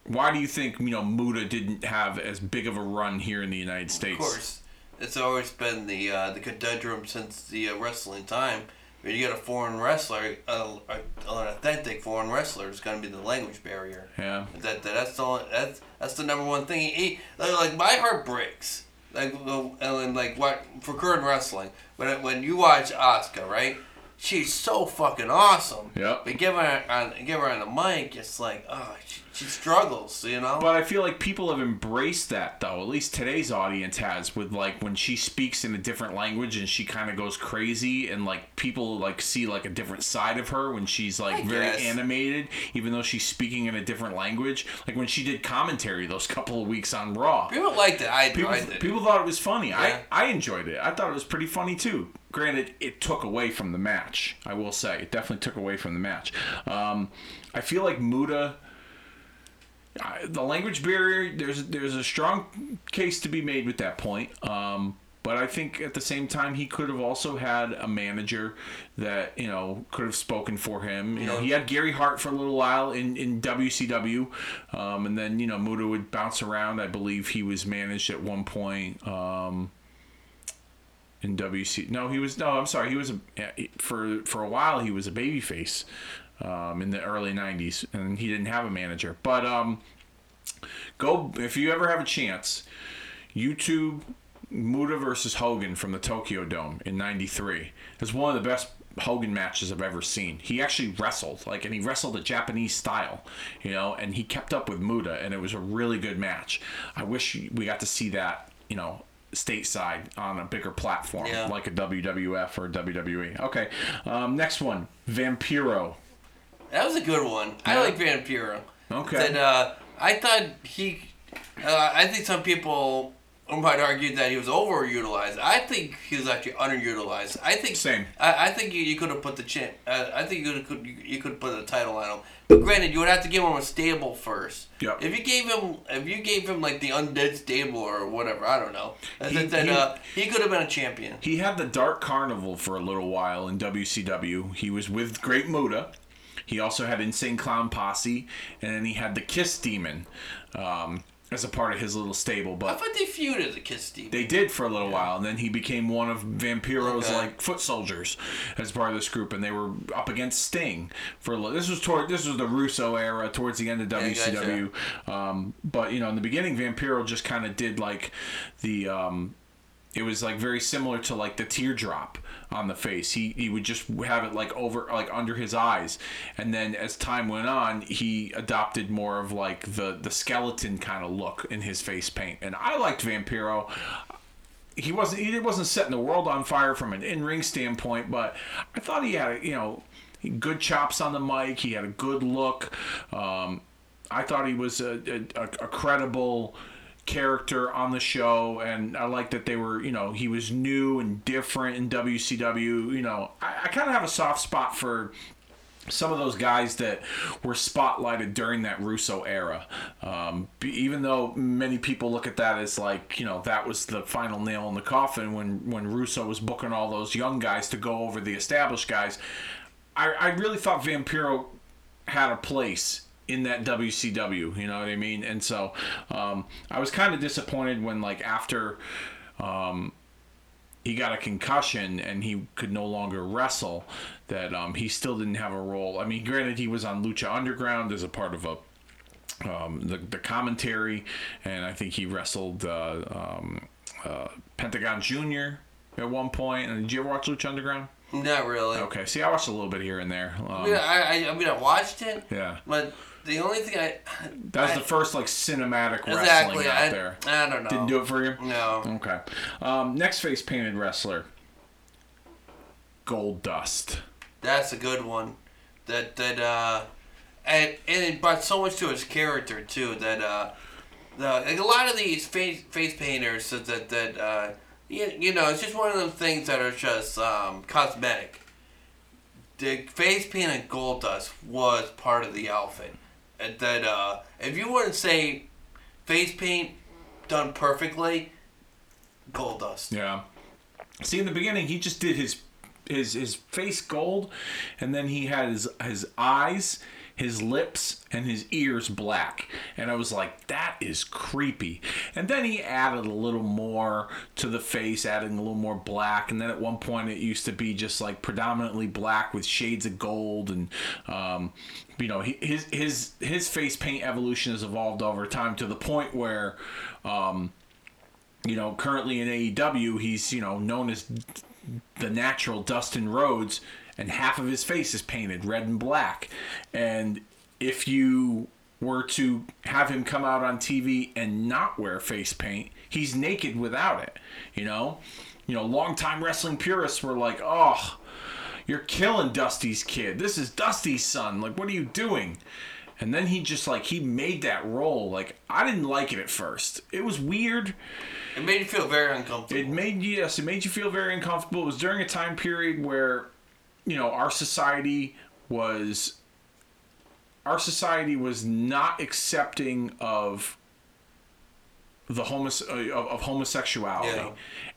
Why do you think you know Muta didn't have as big of a run here in the United States? Of course, it's always been the uh, the conundrum since the uh, wrestling time. When you get a foreign wrestler, uh, an authentic foreign wrestler, is going to be the language barrier. Yeah. That, that that's the that's that's the number one thing. He, like my heart breaks. Like and like what for current wrestling when when you watch Asuka, right? She's so fucking awesome. Yep. But give her on give her on the mic, it's like oh she, she struggles, you know. But I feel like people have embraced that though. At least today's audience has with like when she speaks in a different language and she kind of goes crazy and like people like see like a different side of her when she's like I very guess. animated even though she's speaking in a different language. Like when she did commentary those couple of weeks on Raw. People liked it. I, People, I did. people thought it was funny. Yeah. I, I enjoyed it. I thought it was pretty funny too. Granted, it took away from the match. I will say it definitely took away from the match. Um, I feel like Muta, the language barrier. There's there's a strong case to be made with that point. Um, but I think at the same time he could have also had a manager that you know could have spoken for him. You know he had Gary Hart for a little while in in WCW, um, and then you know Muta would bounce around. I believe he was managed at one point. Um, in WC. No, he was no. I'm sorry. He was a for for a while. He was a babyface um, in the early '90s, and he didn't have a manager. But um, go if you ever have a chance. YouTube Muta versus Hogan from the Tokyo Dome in '93 is one of the best Hogan matches I've ever seen. He actually wrestled like, and he wrestled a Japanese style, you know, and he kept up with Muta, and it was a really good match. I wish we got to see that, you know, stateside on a bigger platform Yeah. like a WWF or WWE. Okay, um, next one, Vampiro. That was a good one. I Yeah. like Vampiro. Okay. That uh, I thought he. Uh, I think some people might argue that he was overutilized. I think he was actually underutilized. I think Same. I, I think you, you could have put the champ. Uh, I think you could you, could put the title on him. But granted, you would have to give him a stable first. Yep. If you gave him, if you gave him like the undead stable or whatever, I don't know. He- then he- uh, he could have been a champion. He had the Dark Carnival for a little while in WCW. He was with Great Muta. He also had Insane Clown Posse, and then he had the Kiss Demon um, as a part of his little stable. But I thought they feuded the Kiss team. they did for a little while, and then he became one of Vampiro's Okay. like foot soldiers as part of this group, and they were up against Sting for a little. This was toward this was the Russo era, towards the end of WCW. Um, but you know, in the beginning, Vampiro just kind of did like the. Um, it was like very similar to like the teardrop on the face. He he would just have it like over like under his eyes, and then as time went on, he adopted more of like the the skeleton kind of look in his face paint. And I liked Vampiro. He wasn't he wasn't setting the world on fire from an in ring standpoint, but I thought he had you know good chops on the mic. He had a good look. Um, I thought he was a, a, a credible character on the show and I like that they were you know he was new and different in WCW you know I, I kind of have a soft spot for some of those guys that were spotlighted during that Russo era. Um, even though many people look at that as like, you know, that was the final nail in the coffin when, when Russo was booking all those young guys to go over the established guys. I, I really thought Vampiro had a place in that WCW, you know what I mean? And so um, I was kind of disappointed when, like, after. Um, he got a concussion and he could no longer wrestle that um, he still didn't have a role i mean granted he was on lucha underground as a part of a um, the, the commentary and i think he wrestled uh, um, uh, pentagon junior at one point. and did you ever watch lucha underground Not really. okay see i watched a little bit here and there um, mean, I, I, I mean, I watched it. yeah But the only thing I that was I- the first like cinematic wrestling exactly out I, there I don't know. didn't do it for you No. Okay. Um, next face painted wrestler. Goldust. That's a good one. That that uh, and and it brought so much to his character too. That uh, the like a lot of these face face painters that that that uh, you, you know it's just one of those things that are just um, cosmetic. The face paint and gold dust was part of the outfit. That uh, if you wouldn't say face paint done perfectly, gold dust. Yeah. See, in the beginning, he just did his his his face gold, and then he had his his eyes, his lips, and his ears black. And I was like, that is creepy. And then he added a little more to the face, adding a little more black. And then at one point, it used to be just like predominantly black with shades of gold. And um, you know, his his his face paint evolution has evolved over time to the point where. Um, you know, currently in AEW, he's you know known as the natural Dustin Rhodes, and half of his face is painted red and black. And if you were to have him come out on TV and not wear face paint, he's naked without it. You know, you know, longtime wrestling purists were like, "Oh, you're killing Dusty's kid. This is Dusty's son. Like, what are you doing?" And then he just like he made that role. Like I didn't like it at first. It was weird. It made you feel very uncomfortable. It made yes, it made you feel very uncomfortable. It was during a time period where, you know, our society was our society was not accepting of the homos uh, of, of homosexuality. Yeah.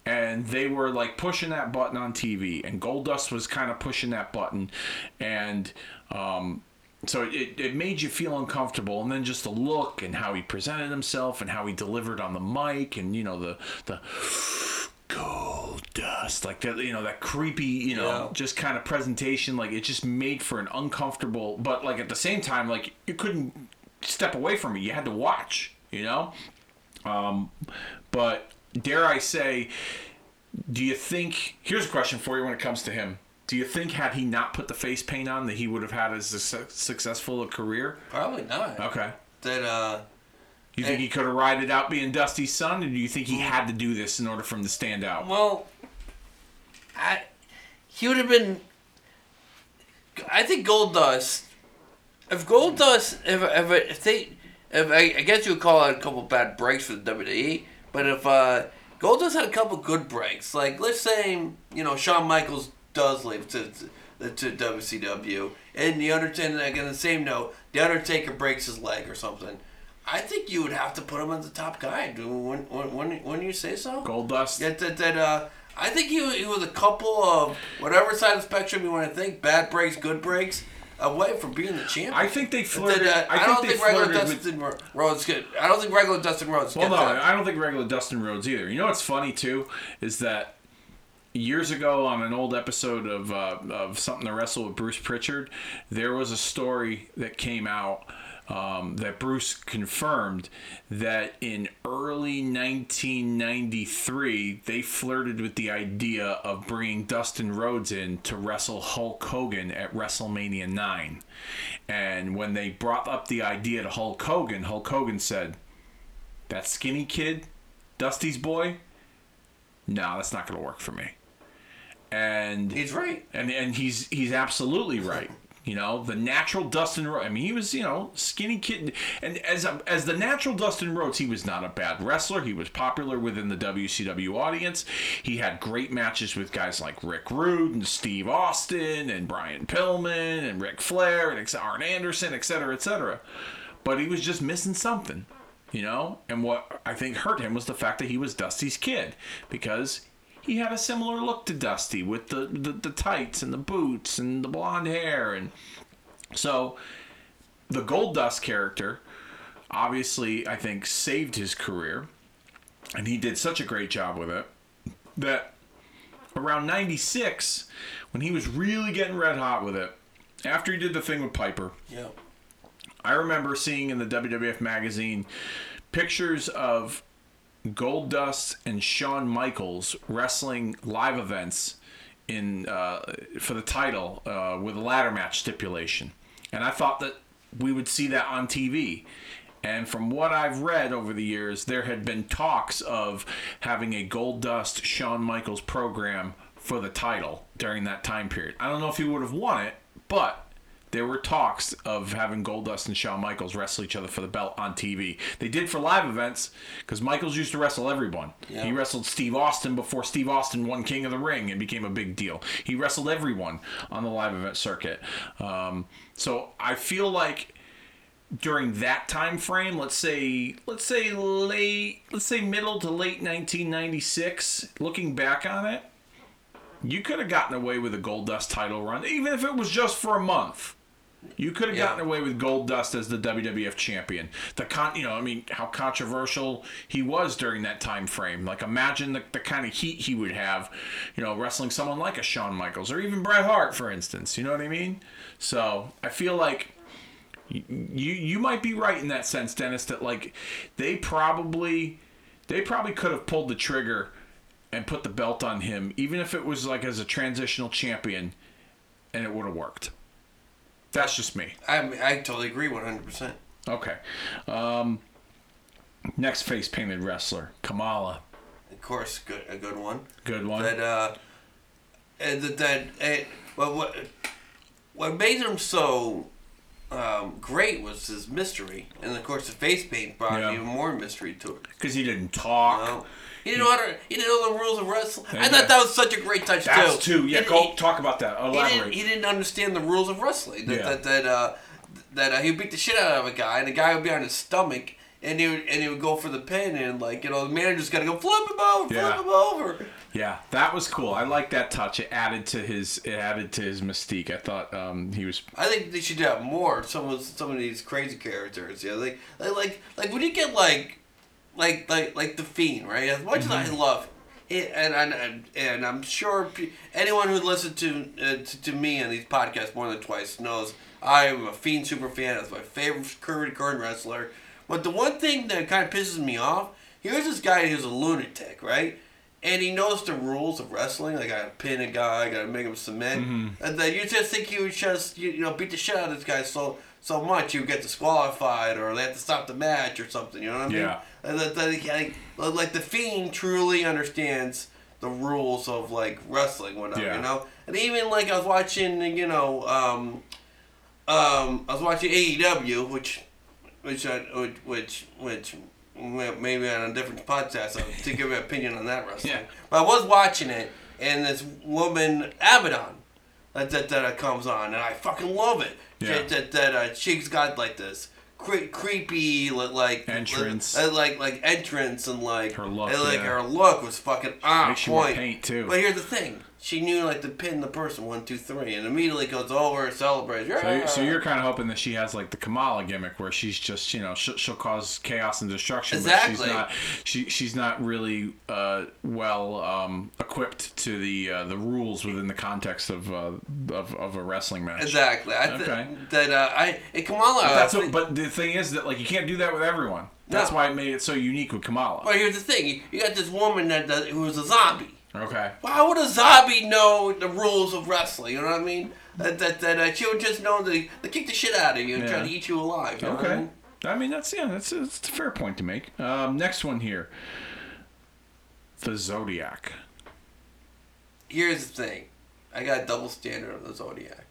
And they were like pushing that button on TV, and Goldust was kind of pushing that button, and um, so it, it made you feel uncomfortable and then just the look and how he presented himself and how he delivered on the mic and you know the the gold dust like that you know that creepy you know Yeah. just kind of presentation like it just made for an uncomfortable but like at the same time like you couldn't step away from it. You had to watch you know? Um but dare i say do you think here's a question for you when it comes to him. Do you think had he not put the face paint on that he would have had as su- successful a career? Probably not. okay. That uh, you think Hey. he could have ride it out being Dusty's son, or do you think he had to do this in order for him to stand out? well, I he would have been. I think Goldust. If Goldust, if if, if they, if I, I guess you would call it a couple bad breaks for the WWE, but if uh, Goldust had a couple good breaks, like let's say you know Shawn Michaels does leave to to, to WCW, and the Undertaker, like on the same note, the Undertaker breaks his leg or something. I think you would have to put him as the top guy. Do when when when, when you say so? Goldust. That that, that uh, I think he, was- he was a couple of whatever side of the spectrum you want to think, bad breaks, good breaks, away from being the champion. I think they flirted. That, uh, I, I, don't they think regular flirted with. Dustin Rhodes could. I don't think regular Dustin Rhodes. Well, no, that. I don't think regular Dustin Rhodes either. You know what's funny too is that years ago on an old episode of uh, of something to wrestle with Bruce Pritchard, there was a story that came out. Um, that Bruce confirmed that in early 1993 they flirted with the idea of bringing Dustin Rhodes in to wrestle Hulk Hogan at WrestleMania 9. And when they brought up the idea to Hulk Hogan, Hulk Hogan said, that skinny kid, Dusty's boy, no, that's not going to work for me. And He's right. and and he's he's absolutely right. You know, the natural Dustin Rhodes. I mean, he was you know skinny kid, and as a, as the natural Dustin Rhodes, he was not a bad wrestler. He was popular within the WCW audience. He had great matches with guys like Rick Rude and Steve Austin and Brian Pillman and Ric Flair and Arn Anderson, et cetera, et cetera. But he was just missing something, you know. And what I think hurt him was the fact that he was Dusty's kid because he had a similar look to Dusty with the, the, the tights and the boots and the blonde hair. And so the Goldust character obviously, I think, saved his career. And he did such a great job with it that around 96, when he was really getting red hot with it, after he did the thing with Piper, Yeah. I remember seeing in the WWF magazine pictures of Goldust and Shawn Michaels wrestling live events in uh, for the title uh, with a ladder match stipulation, and I thought that we would see that on TV. And from what I've read over the years, there had been talks of having a Goldust Shawn Michaels program for the title during that time period. I don't know if he would have won it, but there were talks of having Goldust and Shawn Michaels wrestle each other for the belt on TV. They did for live events because Michaels used to wrestle everyone. Yeah. He wrestled Steve Austin before Steve Austin won King of the Ring and became a big deal. He wrestled everyone on the live event circuit. Um, so I feel like during that time frame, let's say let's say late let's say middle to late 1996, looking back on it, you could have gotten away with a Goldust title run, even if it was just for a month. You could have Yeah. gotten away with Goldust as the WWF champion. The con, you know, I mean, how controversial he was during that time frame. Like, imagine the, the kind of heat he would have, you know, wrestling someone like a Shawn Michaels or even Bret Hart, for instance. You know what I mean? So I feel like you you might be right in that sense, Dennis. That like they probably they probably could have pulled the trigger and put the belt on him, even if it was like as a transitional champion, and it would have worked. That's just me. I I totally agree, one hundred percent. Okay. Um, next face painted wrestler, Kamala. Of course, good a good one. Good one. That uh, and that that and, well, what what made him so um, great was his mystery, and of course the face paint brought Yeah. even more mystery to it. Because he didn't talk. He didn't know how to, he didn't know the rules of wrestling. I thought that was such a great touch That's too. Yeah, He- go he- talk about that. he didn't, Elaborate. he didn't understand the rules of wrestling. That Yeah. that that uh, that uh, he would beat the shit out of a guy, and the guy would be on his stomach, and he would and he would go for the pin, and like you know the manager's got to go flip him over, flip Yeah. him over. Yeah, that was cool. I like that touch. It added to his it added to his mystique. I thought um, he was I think they should have more. Some of some of these crazy characters. Yeah, like like like, like when you get like like like like the fiend, right? As much as I love. It, and, and and I'm sure pe- anyone who listened to, uh, to to me on these podcasts more than twice knows I am a fiend super fan. That's my favorite current current wrestler. But the one thing that kind of pisses me off, here's this guy who's a lunatic, right? And he knows the rules of wrestling. Like I gotta pin a guy, I gotta make him submit, and then you just think you would just you, you know beat the shit out of this guy so so much you get disqualified or they have to stop the match or something. You know what I mean? Yeah. And that, that, like, like the fiend truly understands the rules of like wrestling, whatever. Yeah. You know, and even like I was watching, you know, um, um, I was watching AEW, which, which, I, which, which, maybe on a different podcast I'll to give an opinion on that wrestling. Yeah. But I was watching it, and this woman Abaddon that that, that comes on, and I fucking love it. Yeah. That that, that uh, she's got like this. Cre- creepy like Entrance. like, like like entrance and like Her look, and, like yeah. her look was fucking on Makes point. paint, too. But here's the thing: she knew like to pin the person one two three, and immediately goes over, celebrates. So, you- so you're kind of hoping that she has like the Kamala gimmick, where she's just you know she'll, she'll cause chaos and destruction, but Exactly. she's not she she's not really uh, well um, equipped to the uh, the rules within the context of uh, of, of a wrestling match. exactly. I th- Okay. that uh, I Kamala. But, that's I what, but the thing is that like you can't do that with everyone. That's No. why it made it so unique with Kamala. But here's the thing: you, got this woman that, that who was a zombie. Okay. Why would a zombie know the rules of wrestling? You know what I mean? That that, that uh, she would just know the they kick the shit out of you and try to eat you alive. You know what I Okay. mean? I mean that's yeah that's that's a fair point to make. Um, next one here, the Zodiac. Here's the thing: I got a double standard on the Zodiac.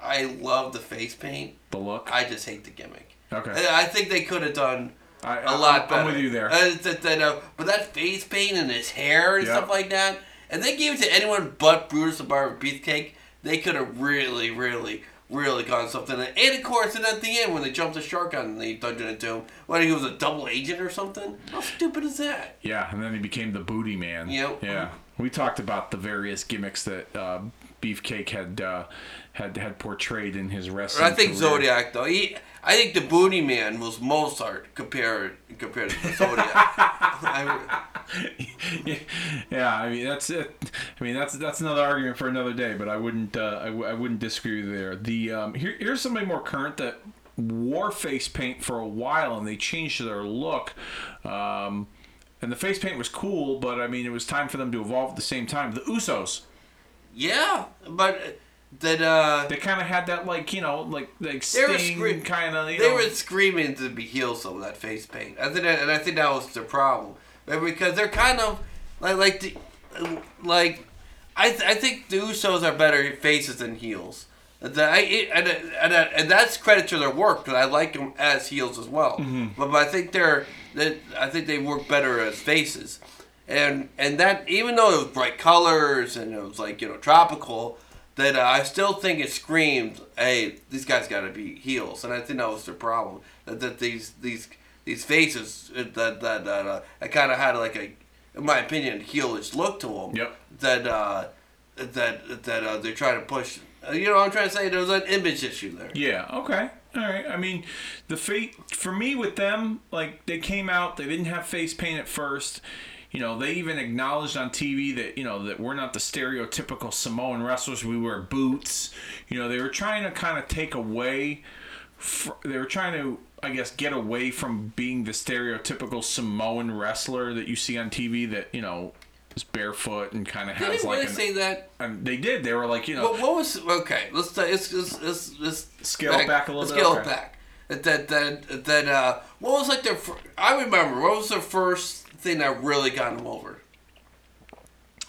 I love the face paint. The look. I just hate the gimmick. Okay. I I think they could have done I, a lot better. I'm with you there. Uh, that, uh, but that face paint and his hair and Yeah. stuff like that, and they gave it to anyone but Brutus the Barber Beefcake, they could have really, really, really gone something. And of course, and at the end when they jumped the shark on the Dungeon of Doom, what he was a double agent or something? How stupid is that? Yeah, and then he became the booty man. Yep. Yeah. We talked about the various gimmicks that uh, Beefcake had uh, had had portrayed in his wrestling. I think career. Zodiac though, he, I think the Booty Man was Mozart compared compared to Zodiac. I, yeah, I mean that's it. I mean that's that's another argument for another day, but I wouldn't uh, I, w- I wouldn't disagree there. The um, here, here's somebody more current that wore face paint for a while and they changed their look. Um, and the face paint was cool, but I mean it was time for them to evolve at the same time. The Usos, yeah, but that uh, they kind of had that like you know like like They were sting scre- kind of. They know, were screaming to be healed some of that face paint. I think, that, and I think that was the problem, because they're kind of like like the, like I, th- I think the Usos are better faces than heels. That I, it, and, and, and that's credit to their work because I like them as heels as well. But, but I think they're that I think they work better as faces, and and that even though it was bright colors and it was like you know tropical, that uh, I still think it screamed, "Hey, these guys got to be heels," and I think that was their problem. That, that these these these faces uh, that that that uh, I kind of had like a, in my opinion, heelish look to them. Yep. That uh, that that uh, they're trying to push. uh, You know, what I'm trying to say there was an image issue there. Yeah. Okay. All right. I mean, the fate for me with them, like they came out, they didn't have face paint at first. You know, they even acknowledged on TV that you know that we're not the stereotypical Samoan wrestlers. We wear boots. You know, they were trying to kind of take away. Fr- they were trying to, I guess, get away from being the stereotypical Samoan wrestler that you see on TV. That you know is barefoot and kind of Did has they like really an, say that? and they did. They were like, you know, What, what was okay? Let's let's let's, let's, Scale it back a little let's bit, Scale it okay. back. That that that uh, what was like their? fir- I remember what was their first thing that really got them over.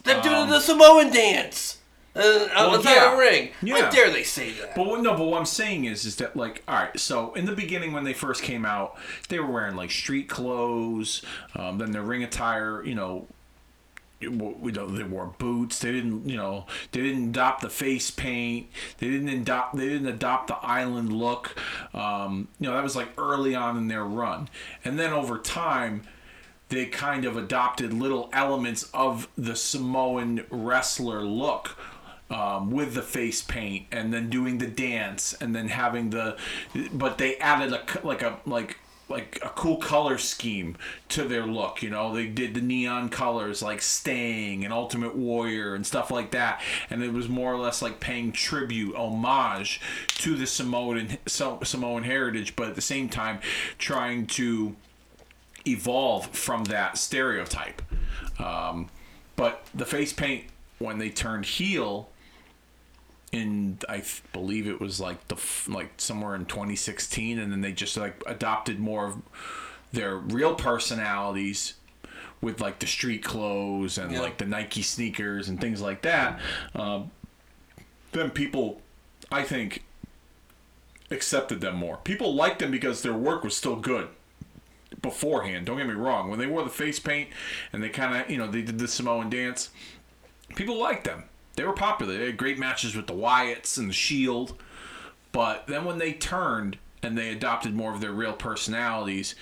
Them doing the Samoan dance. Uh, on the Um, yeah. the ring. Yeah. How dare they say that? But what, no, but what I'm saying is, is that like, all right. So in the beginning, when they first came out, they were wearing like street clothes. Um, then their ring attire, you know, it w- you know, they wore boots. They didn't, you know, they didn't adopt the face paint. They didn't adopt. They didn't adopt the island look. Um, you know, that was like early on in their run, and then over time. They kind of adopted little elements of the Samoan wrestler look, um, with the face paint and then doing the dance and then having the but they added a like a like like a cool color scheme to their look you know? They did the neon colors like Sting and Ultimate Warrior and stuff like that. And it was more or less like paying tribute homage to the Samoan Samoan heritage but at the same time trying to evolve from that stereotype. Um, but the face paint, when they turned heel, in I believe it was like the f- like somewhere in 2016, and then they just like adopted more of their real personalities with like the street clothes and Yeah. like the Nike sneakers and things like that. Um, then people, I think, accepted them more. People liked them because their work was still good beforehand. Don't get me wrong. When they wore the face paint and they kind of, you know, they did the Samoan dance, people liked them. They were popular. They had great matches with the Wyatts and the Shield. But then when they turned and they adopted more of their real personalities,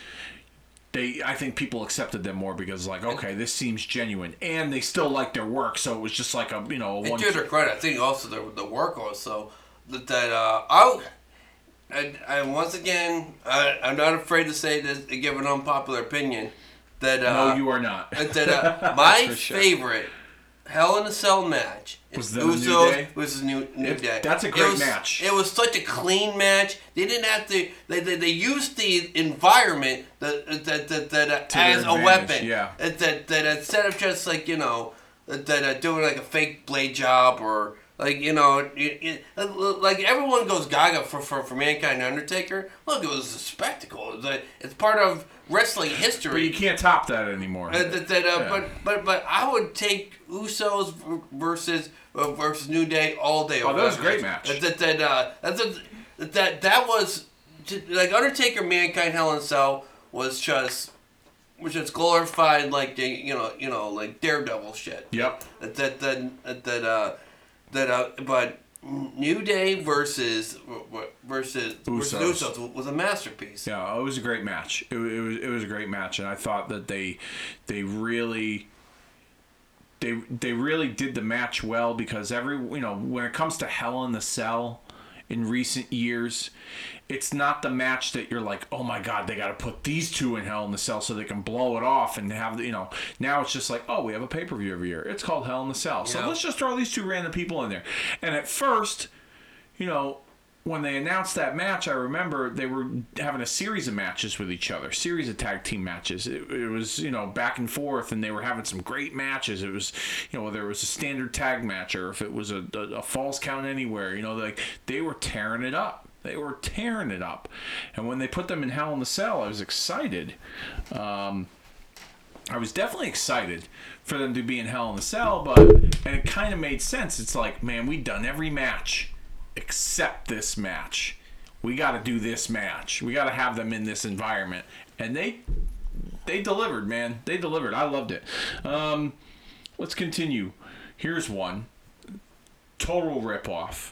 they I think people accepted them more because like, okay, this seems genuine. And they still liked their work, so it was just like a you know, a And one to their credit, I think also the, the work also that, that uh, I, and, and once again, I, I'm not afraid to say this and give an unpopular opinion that uh, No, you are not. that uh, my sure. favorite Hell in a Cell match Was the New Usos Day? versus New, New It- Day. that's a It great was- match. It was such a clean match. They didn't have to. They, they, they used the environment that that that, that uh, as a weapon. yeah. That, that that instead of just like you know that, that uh, doing like a fake blade job or like you know it, it, like everyone goes gaga for, for for mankind and Undertaker. Look, it was a spectacle. It's, a, it's part of wrestling history. But you can't top that anymore. Uh, that, that, uh, Yeah. but but but I would take Usos versus uh, versus New Day all day. over Oh, that was a great match. That that that uh, that that was like Undertaker, Mankind, Hell in Cell was just was just glorified like you know you know like Daredevil shit. Yep. That that that that uh, that uh, but. New Day versus versus versus Usos. Usos was a masterpiece. Yeah, it was a great match. It, it was it was a great match, and I thought that they they really they they really did the match well because every you know when it comes to Hell in the Cell in recent years, it's not the match that you're like, oh my god, they got to put these two in Hell in the Cell so they can blow it off and have the you know. Now it's just like, oh, we have a pay per view every year. It's called Hell in the Cell, so Yeah. let's just throw these two random people in there. And at first, you know, when they announced that match, I remember they were having a series of matches with each other, series of tag team matches. It, it was, you know, back and forth, and they were having some great matches. It was, you know, whether it was a standard tag match or if it was a, a, a false count anywhere, you know, like they were tearing it up. They were tearing it up. And when they put them in Hell in the Cell, I was excited. Um, I was definitely excited for them to be in Hell in the Cell, but and it kind of made sense. It's like, man, we've done every match except this match. We got to do this match. We got to have them in this environment, and they they delivered, man. They delivered. I loved it. Um, let's continue. Here's one. Total ripoff.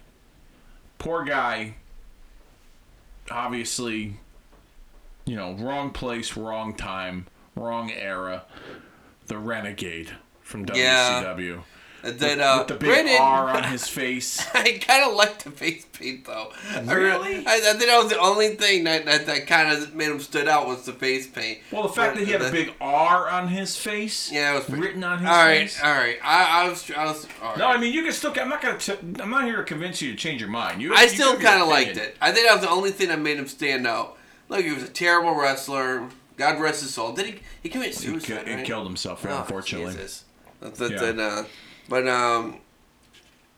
Poor guy. Obviously, you know, wrong place, wrong time, wrong era. The Renegade from Yeah. That uh, With the big R on his face. I kind of liked the face paint though. I Really? I, I think that was the only thing that that, that kind of made him stood out was the face paint. Well, the fact that he had a big R on his face, Yeah, it was pretty- written on his All right, face. all right. I, I was, I was. Right. No, I mean you can still. I'm not gonna. T- I'm not here to convince you to change your mind. You. I you still kind of liked it. I think that was the only thing that made him stand out. Look, he was a terrible wrestler. God rest his soul. Did he? He committed suicide. he right? killed himself, Oh, unfortunately. Jesus. That, that, Yeah. that, uh, but um,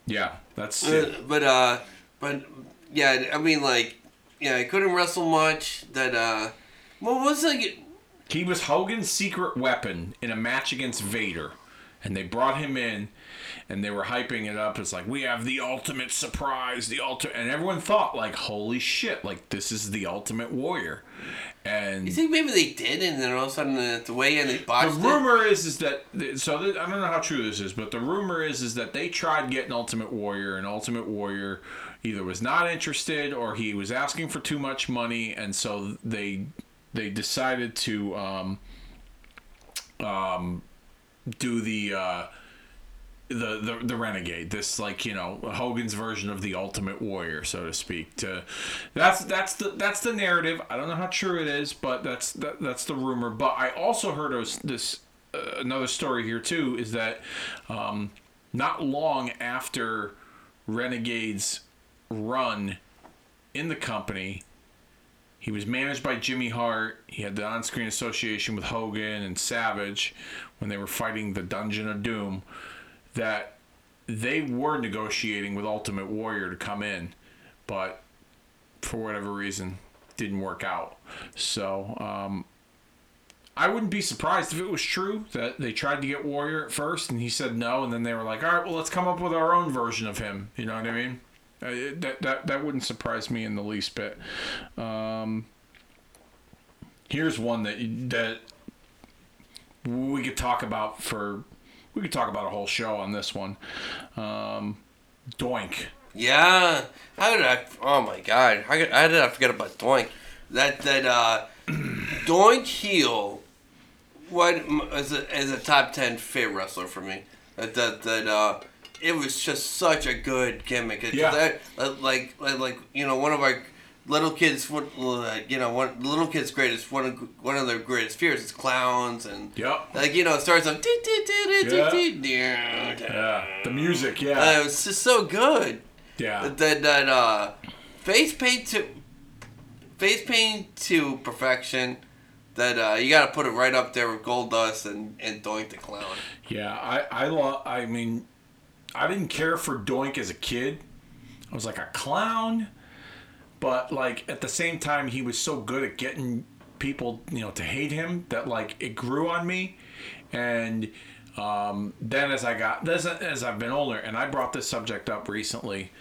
Yeah, that's uh, but uh, but yeah. I mean, like, yeah, he couldn't wrestle much. That uh, what was like? He was Hogan's secret weapon in a match against Vader, and they brought him in, and they were hyping it up. It's like we have the ultimate surprise, the ultimate, and everyone thought like, holy shit, like this is the ultimate warrior, and You think maybe they did, and then all of a sudden at the way in they The botched it? rumor is is that so th- I don't know how true this is, but the rumor is is that they tried getting Ultimate Warrior, and Ultimate Warrior either was not interested or he was asking for too much money, and so they they decided to um, um, do the. Uh, the, the the renegade this like you know Hogan's version of the Ultimate Warrior so to speak to that's that's the that's the narrative I don't know how true it is but that's that, that's the rumor but I also heard this uh, another story here too is that um, not long after Renegade's run in the company he was managed by Jimmy Hart. He had the on-screen association with Hogan and Savage when they were fighting the Dungeon of Doom. That they were negotiating with Ultimate Warrior to come in, but for whatever reason, didn't work out. So um, I wouldn't be surprised if it was true that they tried to get Warrior at first and he said no, and then they were like, "All right, well, let's come up with our own version of him." You know what I mean? Uh, that that that wouldn't surprise me in the least bit. Um, here's one that that we could talk about for we could talk about a whole show on this one. Um, Doink. Yeah. How did I? Oh my god! How, how did I forget about Doink? That that uh, Doink heel. What is a, is a top ten favorite wrestler for me? That that that uh, it was just such a good gimmick. It- Yeah. that- like like like you know one of our little kids uh, you know one little kids greatest one of one of their greatest fears is clowns and Yep. like you know it starts off yeah The music, yeah, uh, it was just so good yeah. that that uh, face paint to face paint to perfection. That uh, you got to put it right up there with Goldust and and Doink the Clown. Yeah, I I lo- I mean, I didn't care for Doink as a kid. I was like a clown, but like at the same time, he was so good at getting people, you know, to hate him that like it grew on me. And um, then as I got as, as I've been older, and I brought this subject up recently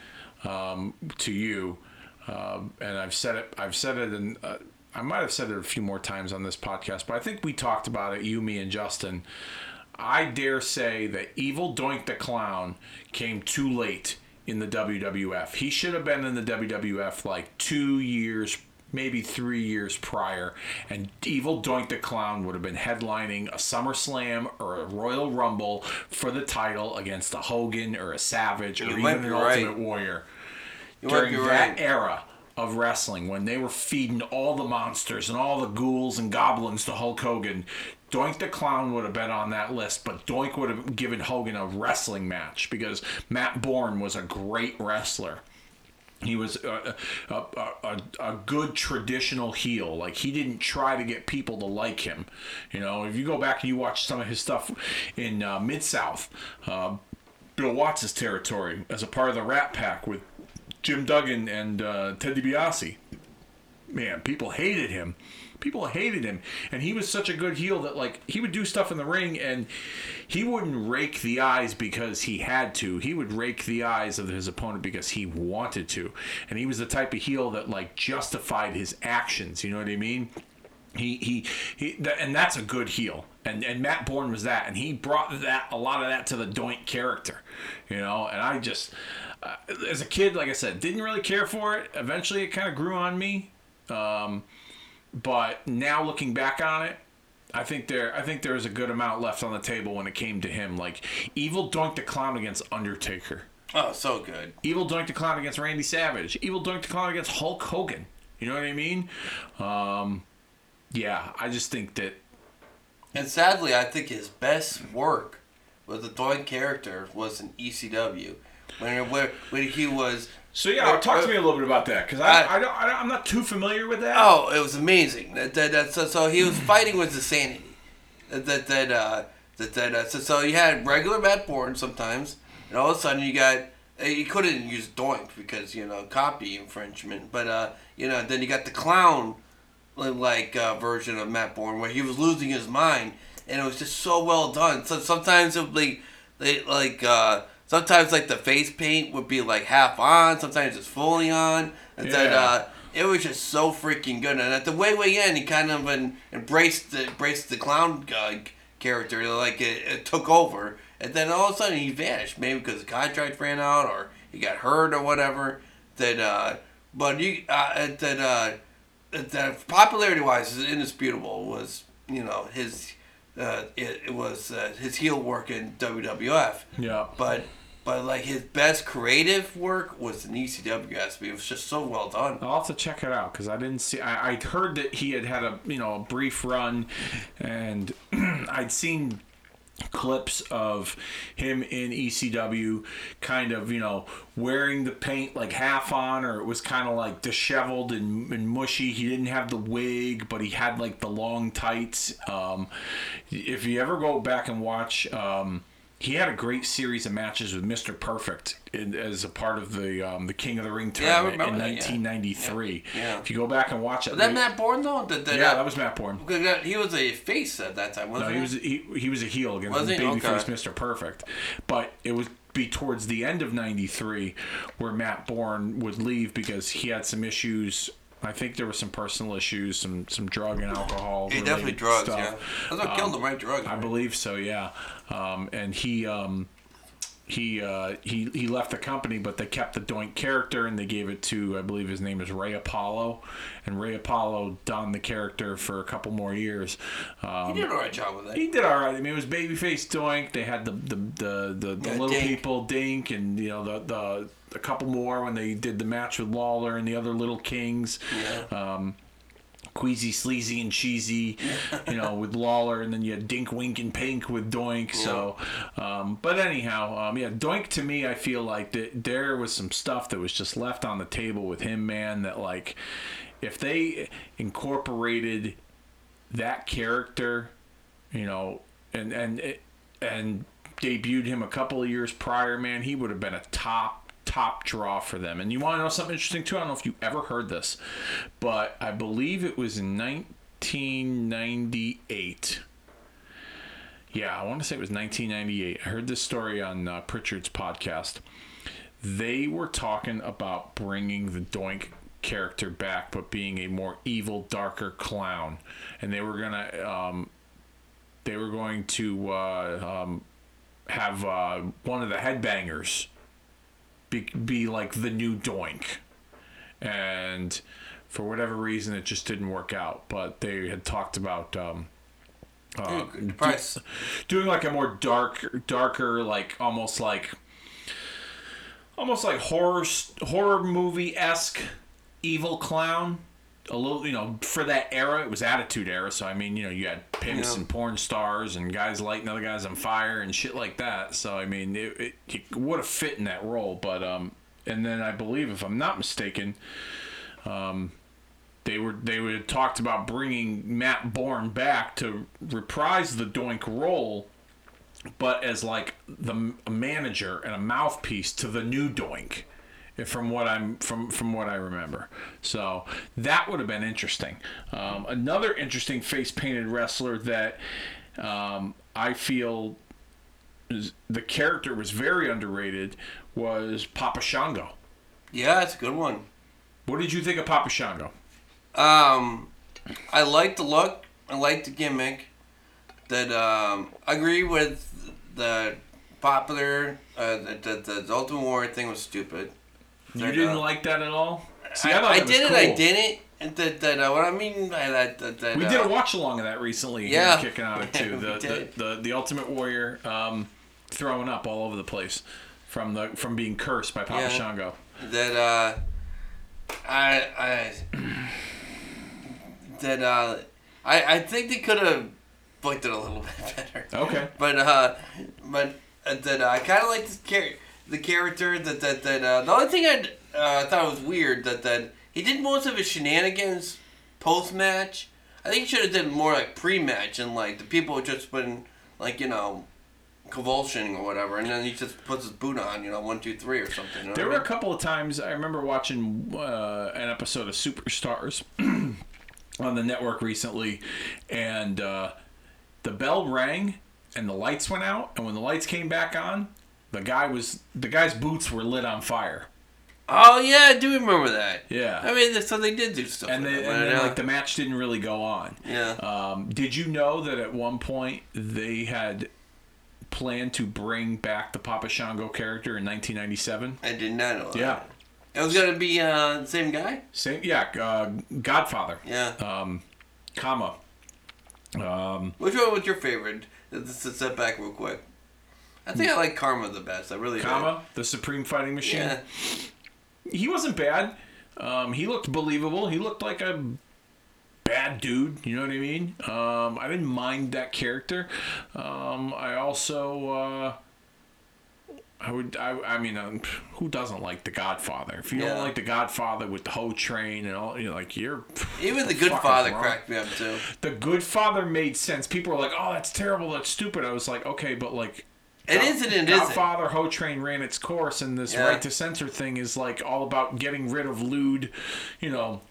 um, to you, um, and I've said it. I've said it, and uh, I might have said it a few more times on this podcast, but I think we talked about it. You, me, and Justin. I dare say that Evil Doink the Clown came too late in the WWF. He should have been in the WWF like two years, maybe three years prior, and Evil Doink the Clown would have been headlining a SummerSlam or a Royal Rumble for the title against a Hogan or a Savage or You even an right. Ultimate Warrior. You During that right. era of wrestling, when they were feeding all the monsters and all the ghouls and goblins to Hulk Hogan, Doink the Clown would have been on that list, but Doink would have given Hogan a wrestling match because Matt Bourne was a great wrestler. He was a, a, a, a, good traditional heel. Like, he didn't try to get people to like him. You know, if you go back and you watch some of his stuff in uh, Mid South, uh, Bill Watts' territory as a part of the Rat Pack with Jim Duggan and uh, Ted DiBiase. Man, people hated him. People hated him, and he was such a good heel that like he would do stuff in the ring, and he wouldn't rake the eyes because he had to. He would rake the eyes of his opponent because he wanted to, and he was the type of heel that like justified his actions. You know what I mean? He he he, and that's a good heel. And and Matt Bourne was that, and he brought that a lot of that to the Doink character, you know. And I just, uh, as a kid, like I said, didn't really care for it. Eventually, it kind of grew on me. Um, but now looking back on it, I think there I think there was a good amount left on the table when it came to him. Like Evil Doink the Clown against Undertaker. Oh, so good. Evil Doink the Clown against Randy Savage. Evil Doink the Clown against Hulk Hogan. You know what I mean? Um, yeah, I just think that And sadly, I think his best work with the Doink character was in ECW, when when, when he was. So yeah, talk to me a little bit about that because I, I, don't, I don't I'm not too familiar with that. Oh, it was amazing. That, that, that so, so he was fighting with insanity. That that that uh, that, that uh, so, so you had regular Matt Bourne sometimes, and all of a sudden you got uh, you couldn't use Doink because you know copy infringement, but uh, you know then you got the clown like uh, version of Matt Bourne where he was losing his mind, and it was just so well done. So sometimes it would be they like uh, sometimes like the face paint would be like half on, sometimes it's fully on, and then uh, it was just so freaking good. And at the way way end, he kind of en- embraced the embraced the clown uh, character, like it, it took over, and then all of a sudden he vanished, maybe because the contract ran out or he got hurt or whatever. That uh, but you uh, that uh, that popularity wise is indisputable. Was you know his uh, it, it was uh, his heel work in WWF. Yeah. But but like his best creative work was in ECW. SB. It was just so well done. I'll have to check it out because I didn't see. I, I'd heard that he had had a you know a brief run, and I'd seen clips of him in ECW, kind of you know wearing the paint like half on, or it was kind of like disheveled and, and mushy. He didn't have the wig, but he had like the long tights. Um, if you ever go back and watch. Um, he had a great series of matches with Mr. Perfect in, as a part of the um, the King of the Ring tournament remember in that, yeah. 1993. Yeah. If you go back and watch it, Was that Matt Bourne though? Yeah, that was Matt Bourne. he was a face at that time, No, wasn't he was he, he was a heel against Was babyface Okay. Mr. Perfect, but it was be towards the end of '93 where Matt Bourne would leave because he had some issues. I think there were some personal issues, some some drug and alcohol. He definitely drugs. stuff. Yeah, that's what killed him, right? Drugs. I believe so, yeah. Um, and he um, he uh, he he left the company, but they kept the Doink character and they gave it to I believe his name is Ray Apollo, and Ray Apollo donned the character for a couple more years. Um, he did an alright job with that. he did all right. I mean, it was babyface Doink. They had the the the, the, the Yeah, little Dink. people Dink, and you know the the a couple more when they did the match with Lawler and the other little kings. Yeah. Um, Queasy, sleazy, and cheesy, you know, with Lawler, and then you had Dink, Wink, and Pink with Doink. So, um, but anyhow, um, yeah, Doink to me, I feel like that there was some stuff that was just left on the table with him, man. That like, if they incorporated that character, you know, and and and debuted him a couple of years prior, man, he would have been a top top draw for them. And you want to know something interesting too? I don't know if you ever heard this, but I believe it was in 1998. Yeah, I want to say it was 1998. I heard this story on uh, Pritchard's podcast. They were talking about bringing the Doink character back, but being a more evil, darker clown, and they were gonna, um, they were going to uh, um, have uh, one of the headbangers be, be like the new Doink, and for whatever reason, it just didn't work out. But they had talked about. Um, uh, Dude, price. doing like a more dark darker like almost like almost like horror horror movie esque evil clown a little you know for that era it was attitude era so i mean you know you had pimps Yeah. and porn stars and guys lighting other guys on fire and shit like that so i mean it, it, it would have fit in that role but um and then i believe if i'm not mistaken um they were they would have talked about bringing Matt Bourne back to reprise the Doink role, but as like the a manager and a mouthpiece to the new Doink, from what I'm from from what I remember. So that would have been interesting. Um, another interesting face painted wrestler that um, I feel is, the character was very underrated was Papa Shango. Yeah, that's a good one. What did you think of Papa Shango? Um, I like the look. I like the gimmick. That um, I agree with the popular. Uh, the, the, the Ultimate Warrior thing was stupid. You didn't uh, like that at all? See, I, I that was did it. I didn't. And That, that uh, what I mean by that. that We did a watch along of that recently. Yeah. in kicking out it too. We The, the, the the Ultimate Warrior um, throwing up all over the place from the from being cursed by Papa Yeah. Shango. that uh, I I that uh, I I think they could have booked it a little bit better. Okay. But uh, but uh, that uh, I kind of like this char- the character that that that uh, the only thing I uh, thought was weird that that he did most of his shenanigans post match. I think he should have done more like pre match and like the people just been like you know convulsioning or whatever, and then he just puts his boot on, you know, one two three or something. you know There were I a mean? couple of times I remember watching uh, an episode of Superstars on the network recently, and uh, the bell rang and the lights went out, and when the lights came back on, the guy was the guy's boots were lit on fire. Oh yeah, I do remember that. Yeah. I mean, so they did do stuff. and like then, and then like the match didn't really go on. Yeah. Um, did you know that at one point they had planned to bring back the Papa Shango character in 1997? I did not know. That. Yeah. It was gonna be uh, the same guy. Same, yeah. Uh, Godfather, Yeah. um, Kama. Um, Which one was your favorite? Let's let's step back real quick. I think I like Kama the best. I really Kama, the Supreme Fighting. Machine. Yeah. He wasn't bad. Um, he looked believable. He looked like a bad dude. You know what I mean? Um, I didn't mind that character. Um, I also. Uh, I would, I, I mean, um, who doesn't like The Godfather? If you Yeah. don't like The Godfather with the whole train and all, you're like, you're. Even the Good Father wrong? cracked me up too. The Good Father made sense. People were like, "Oh, that's terrible. That's stupid." I was like, "Okay, but like." It God- isn't and it isn't. Godfather Ho Train ran its course, and this Yeah. right to censor thing is like all about getting rid of lewd, you know,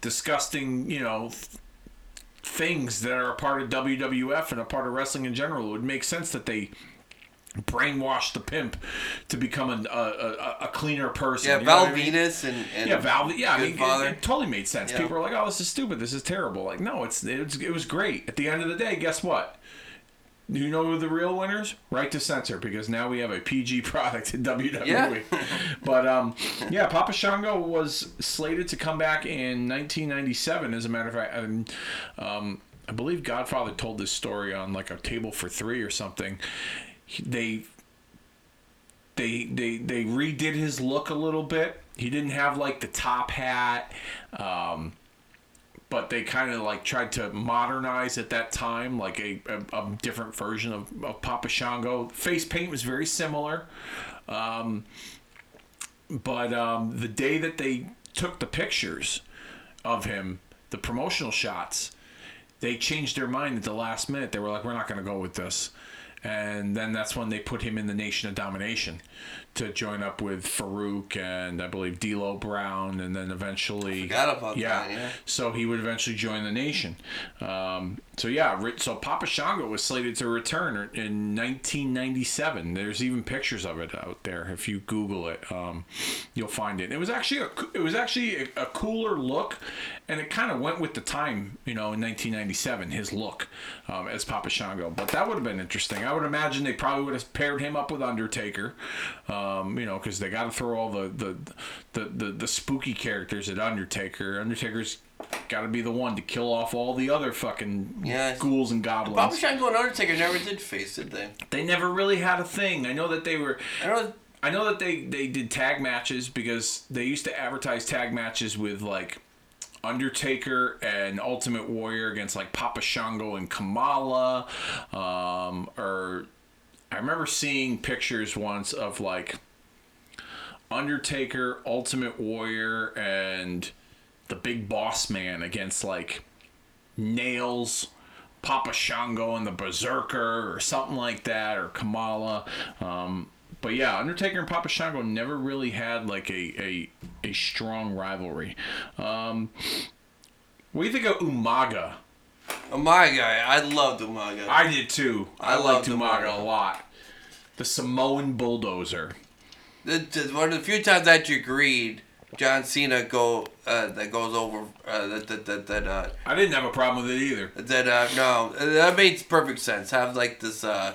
disgusting, you know, th- things that are a part of WWF and a part of wrestling in general. It would make sense that they brainwash the pimp to become a a, a, a cleaner person. Yeah, you Val what I mean? Venis and, and Yeah, Val. Yeah, I mean, it, it totally made sense. Yeah. People were like, "Oh, this is stupid. This is terrible." Like, no, it's it was, it was great. At the end of the day, guess what? Do you know who the real winners? Right to censor, because now we have a PG product in WWE. Yeah. but um, yeah, Papa Shango was slated to come back in 1997. As a matter of fact, and, um, I believe Godfather told this story on like a table for three or something. He- They they they they redid his look a little bit. He didn't have like the top hat, um, but they kind of like tried to modernize at that time, like a, a, a different version of, of Papa Shango. Face paint was very similar, um, but um, the day that they took the pictures of him, the promotional shots, they changed their mind at the last minute. They were like, "We're not going to go with this," and then that's when they put him in the Nation of Domination to join up with Farouk and I believe D'Lo Brown, and then eventually Forgot about yeah. that, yeah. So he would eventually join the Nation. Um, so yeah, so Papa Shango was slated to return in 1997. There's even pictures of it out there. If you Google it, um, you'll find it. It was actually a, it was actually a, a cooler look, and it kind of went with the time. You know, in 1997, his look um, as Papa Shango. But that would have been interesting. I would imagine they probably would have paired him up with Undertaker. Um, you know, because they got to throw all the the, the the the spooky characters at Undertaker. Undertaker's got to be the one to kill off all the other fucking Yeah. ghouls and goblins. Papa Shango and Undertaker never did face, did they? They never really had a thing. I know that they were. I know. I know that they they did tag matches because they used to advertise tag matches with like Undertaker and Ultimate Warrior against like Papa Shango and Kamala, um, or I remember seeing pictures once of like Undertaker, Ultimate Warrior, and the Big Boss Man against like Nailz, Papa Shango and the Berserker, or something like that, or Kamala. Um, but yeah, Undertaker and Papa Shango never really had like a a, a strong rivalry. Um, what do you think of Umaga? Umaga, I loved Umaga. I did too. I, I liked Umaga Umaga. a lot. The Samoan bulldozer. This is one of the few times that you agreed John Cena go uh, that goes over uh, that that that, that uh, I didn't have a problem with it either. that uh, no that makes perfect sense. Have like this uh,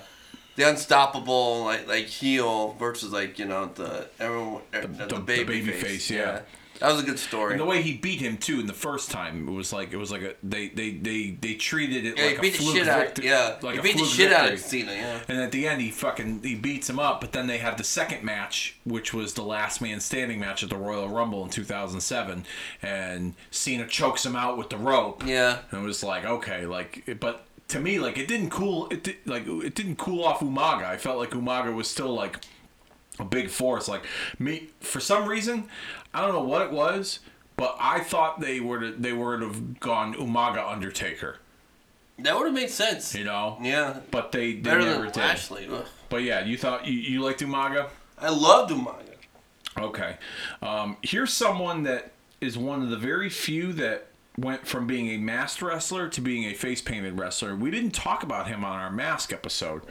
the unstoppable like like heel versus like you know the everyone the, the- the the baby, baby face. face, yeah. That was a good story. And the way he beat him too in the first time, it was like it was like a they they they, they treated it yeah, like he a beat the fluke shit out. victory. Yeah, like he beat the shit out of Cena. Yeah. And at the end, he fucking he beats him up. But then they had the second match, which was the last man standing match at the Royal Rumble in 2007, and Cena chokes him out with the rope. Yeah. And it was like okay, like but to me, like it didn't cool it did, like it didn't cool off Umaga. I felt like Umaga was still like a big force. Like me, for some reason, I don't know what it was, but I thought they would they would have gone Umaga Undertaker. That would have made sense. You know. Yeah. But they, they Better never than did. Lashley. Ugh. But yeah, you thought you, you liked Umaga? I loved Umaga. Okay. Um, here's someone that is one of the very few that went from being a masked wrestler to being a face painted wrestler. We didn't talk about him on our mask episode,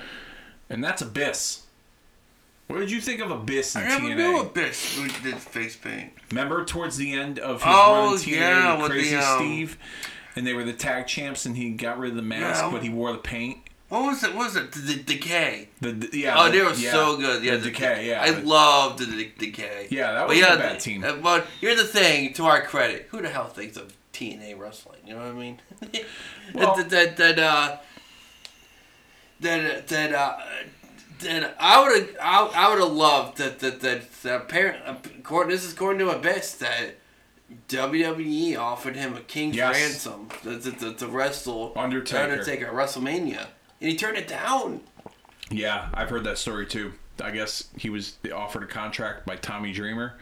and that's Abyss. What did you think of Abyss in I TNA? knew Abyss who did face paint. Remember towards the end of his Oh, run TNA, yeah, with Crazy the, um, Steve, and they were the tag champs, and he got rid of the mask, Yeah. but he wore the paint. What was it? What was it? The, the decay. The, the- yeah, Oh, they were yeah, so good. Yeah, the decay. Yeah, I the- loved the, the decay. Yeah, that But wasn't a bad team. uh, But here's the thing: to our credit, who the hell thinks of TNA wrestling? You know what I mean? Well- that that that uh, that that uh, that I would have I, I would have loved that that that, that apparent according this is according to Abyss that. WWE offered him a king's Yes. ransom to, to, to, to wrestle Undertaker. Undertaker at WrestleMania, and he turned it down. Yeah, I've heard that story too. I guess he was offered a contract by Tommy Dreamer,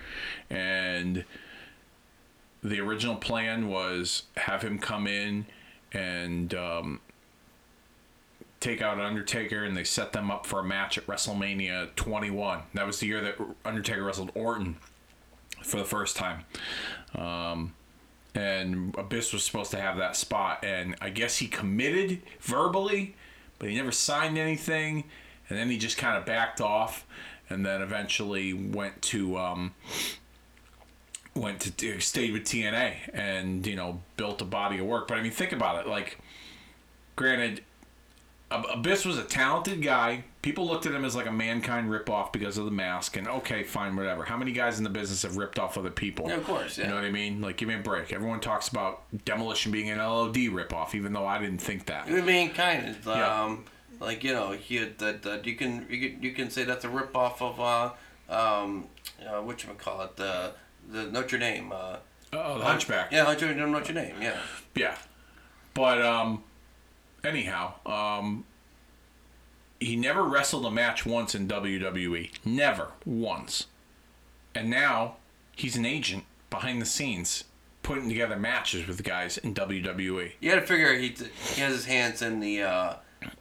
and the original plan was have him come in and um, take out an Undertaker, and they set them up for a match at WrestleMania 21. That was the year that Undertaker wrestled Orton for the first time. Um, and Abyss was supposed to have that spot, and I guess he committed verbally, but he never signed anything, and then he just kind of backed off, and then eventually went to um, went to to- stayed with TNA, and you know built a body of work. But I mean, think about it. Like, granted, Abyss was a talented guy. People looked at him as like a mankind ripoff because of the mask, and okay, fine, whatever. How many guys in the business have ripped off other people? Yeah, of course, yeah. You know what I mean? Like, give me a break. Everyone talks about Demolition being an LOD ripoff, even though I didn't think that. I mean, kind of. Yeah. Um, like you know, he that that you can you can you can say that's a rip off of uh um uh, what you call it the the Notre Dame. Uh, Oh, the Hunchback. yeah, Notre Dame, Notre Dame. Yeah. Yeah. But um anyhow, um he never wrestled a match once in WWE. Never once. And now he's an agent behind the scenes putting together matches with guys in. WWE. You got to figure he he has his hands in the uh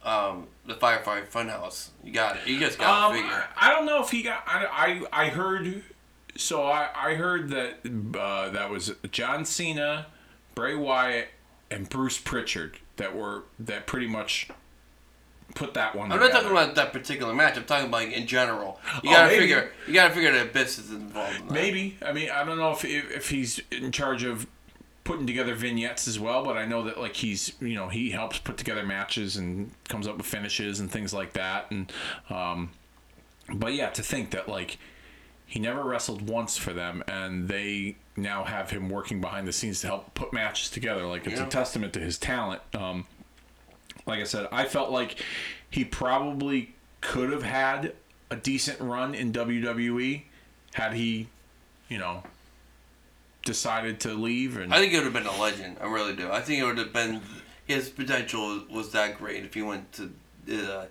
um the Firefly Funhouse. You got it. You just got to Um, figure. I, I don't know if he got. I I, I heard. So I, I heard that uh, that was John Cena, Bray Wyatt, and Bruce Pritchard that were that pretty much put that one. I'm not talking about that particular match. I'm talking about like, in general. You Oh, gotta maybe. figure. You gotta figure that Abyss is involved. In that. Maybe. I mean, I don't know if, if if he's in charge of putting together vignettes as well, but I know that like he's you know he helps put together matches and comes up with finishes and things like that. And um, but yeah, to think that like he never wrestled once for them, and they now have him working behind the scenes to help put matches together. Like it's Yeah. a testament to his talent. Um, like I said, I felt like he probably could have had a decent run in WWE had he, you know, decided to leave. And I think it would have been a legend. I really do. I think it would have been his potential was that great if he went to uh,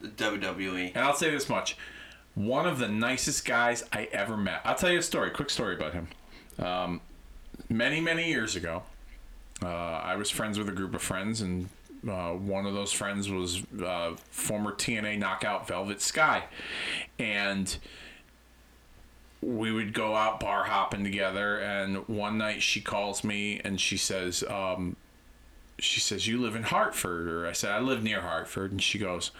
the WWE. and I'll say this much: one of the nicest guys I ever met. I'll tell you a story. Quick story about him. Um, many many years ago, uh, I was friends with a group of friends, and uh, one of those friends was uh, former TNA knockout Velvet Sky, and we would go out bar hopping together. And one night she calls me and she says, um, "She says you live in Hartford," or I said I live near Hartford, and she goes,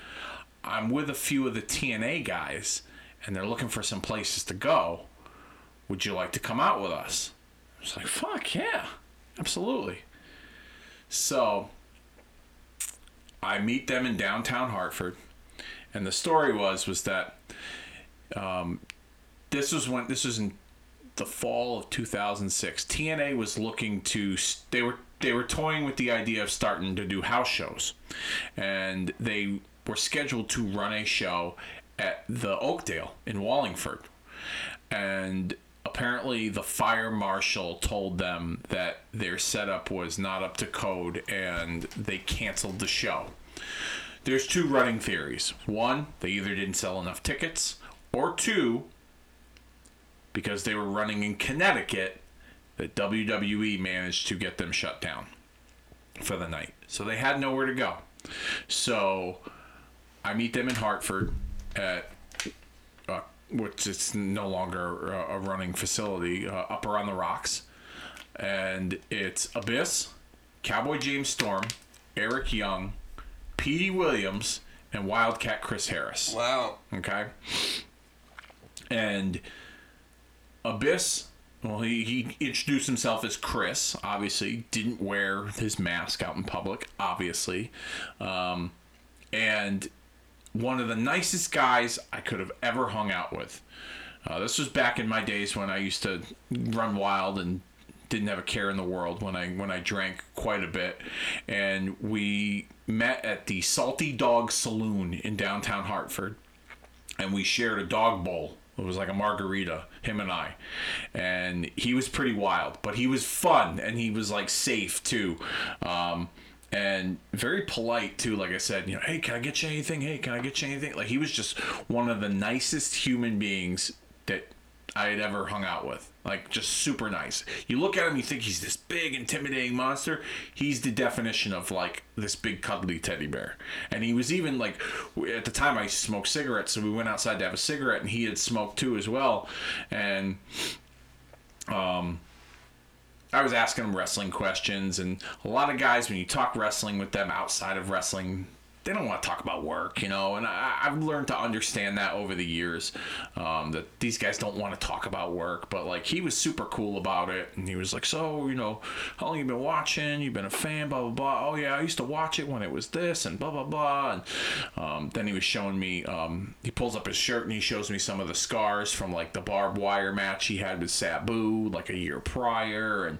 "I'm with a few of the TNA guys, and they're looking for some places to go. Would you like to come out with us?" I was like, "Fuck yeah, absolutely." So I meet them in downtown Hartford, and the story was was that um, this was when this was in the fall of 2006. TNA was looking to they were they were toying with the idea of starting to do house shows, and they were scheduled to run a show at the Oakdale in Wallingford, and apparently the fire marshal told them that their setup was not up to code and they canceled the show. There's two running theories. One, they either didn't sell enough tickets, or two, because they were running in Connecticut, that WWE managed to get them shut down for the night. So they had nowhere to go. So I meet them in Hartford at which is no longer a, running facility, uh, Upper on the Rocks. And it's Abyss, Cowboy James Storm, Eric Young, Petey Williams, and Wildcat Chris Harris. Wow. Okay. And Abyss, well, he, he introduced himself as Chris, obviously, didn't wear his mask out in public, obviously. Um, and one of the nicest guys I could have ever hung out with. Uh, this was back in my days when I used to run wild and didn't have a care in the world when I when I drank quite a bit, and we met at the Salty Dog Saloon in downtown Hartford, and we shared a dog bowl. It was like a margarita, him and I, and he was pretty wild, but he was fun and he was like safe too. Um, and very polite too. Like I said, you know, hey, can I get you anything? Hey, can I get you anything? Like he was just one of the nicest human beings that I had ever hung out with. Like just super nice. You look at him, you think he's this big, intimidating monster. He's the definition of like this big, cuddly teddy bear. And he was even like, at the time I smoked cigarettes, so we went outside to have a cigarette, and he had smoked too as well. And um I was asking them wrestling questions, and a lot of guys, when you talk wrestling with them outside of wrestling, they don't want to talk about work, you know. And I, I've learned to understand that over the years um, that these guys don't want to talk about work. But like, he was super cool about it, and he was like, "So, you know, how long you been watching? You've been a fan, blah blah blah. Oh yeah, I used to watch it when it was this, and blah blah blah." And um, then he was showing me. Um, he pulls up his shirt and he shows me some of the scars from like the barbed wire match he had with Sabu like a year prior, and,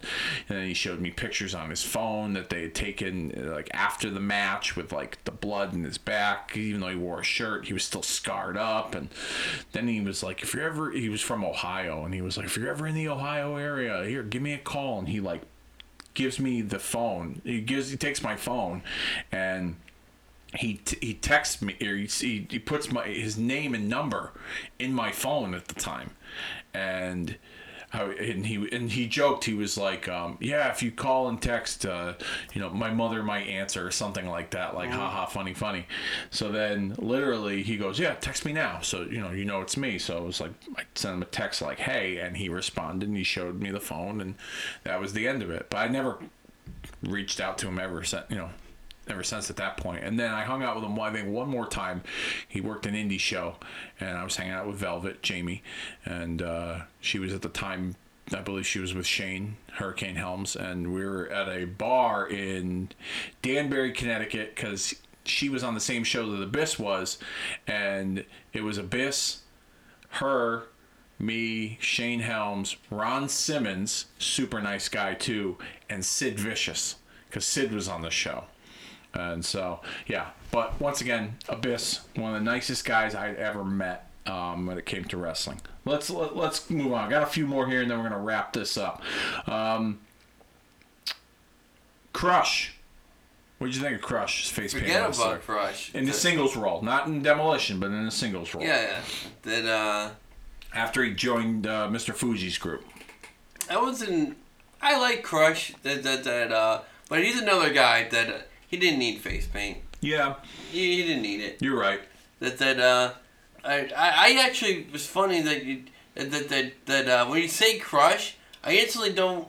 and then he showed me pictures on his phone that they had taken like after the match with like the blood in his back. Even though he wore a shirt, he was still scarred up. And then he was like, "If you're ever," he was from Ohio, and he was like, "If you're ever in the Ohio area, here, give me a call." And he like gives me the phone. He gives he takes my phone, and he t- he texts me or he he puts my his name and number in my phone at the time, and. How, and he and he joked he was like um, yeah if you call and text uh, you know my mother might answer or something like that like haha funny funny. So then literally he goes yeah text me now. So you know you know it's me. So it was like I sent him a text like hey and he responded and he showed me the phone and that was the end of it. But I never reached out to him ever since you know ever since at that point. And then I hung out with him, I think, one more time. He worked an indie show, and I was hanging out with Velvet, Jamie, and uh, she was at the time, I believe she was with Shane, Hurricane Helms, and we were at a bar in Danbury, Connecticut, because she was on the same show that Abyss was, and it was Abyss, her, me, Shane Helms, Ron Simmons, super nice guy too, and Sid Vicious, because Sid was on the show. And so, yeah. But once again, Abyss, one of the nicest guys I'd ever met um, when it came to wrestling. Let's let, let's move on. I got a few more here, and then we're gonna wrap this up. Um, Crush. What did you think of Crush? His face paint Forget about Crush. in the The- singles role, not in demolition, but in the singles role. Yeah, yeah. That uh, After he joined uh, Mr. Fuji's group. I wasn't. I like Crush. That that that. Uh, but he's another guy that he didn't need face paint. Yeah, He, he didn't need it. you're right. That that uh, I I, I actually it was funny that you that that that uh, when you say crush, I instantly don't.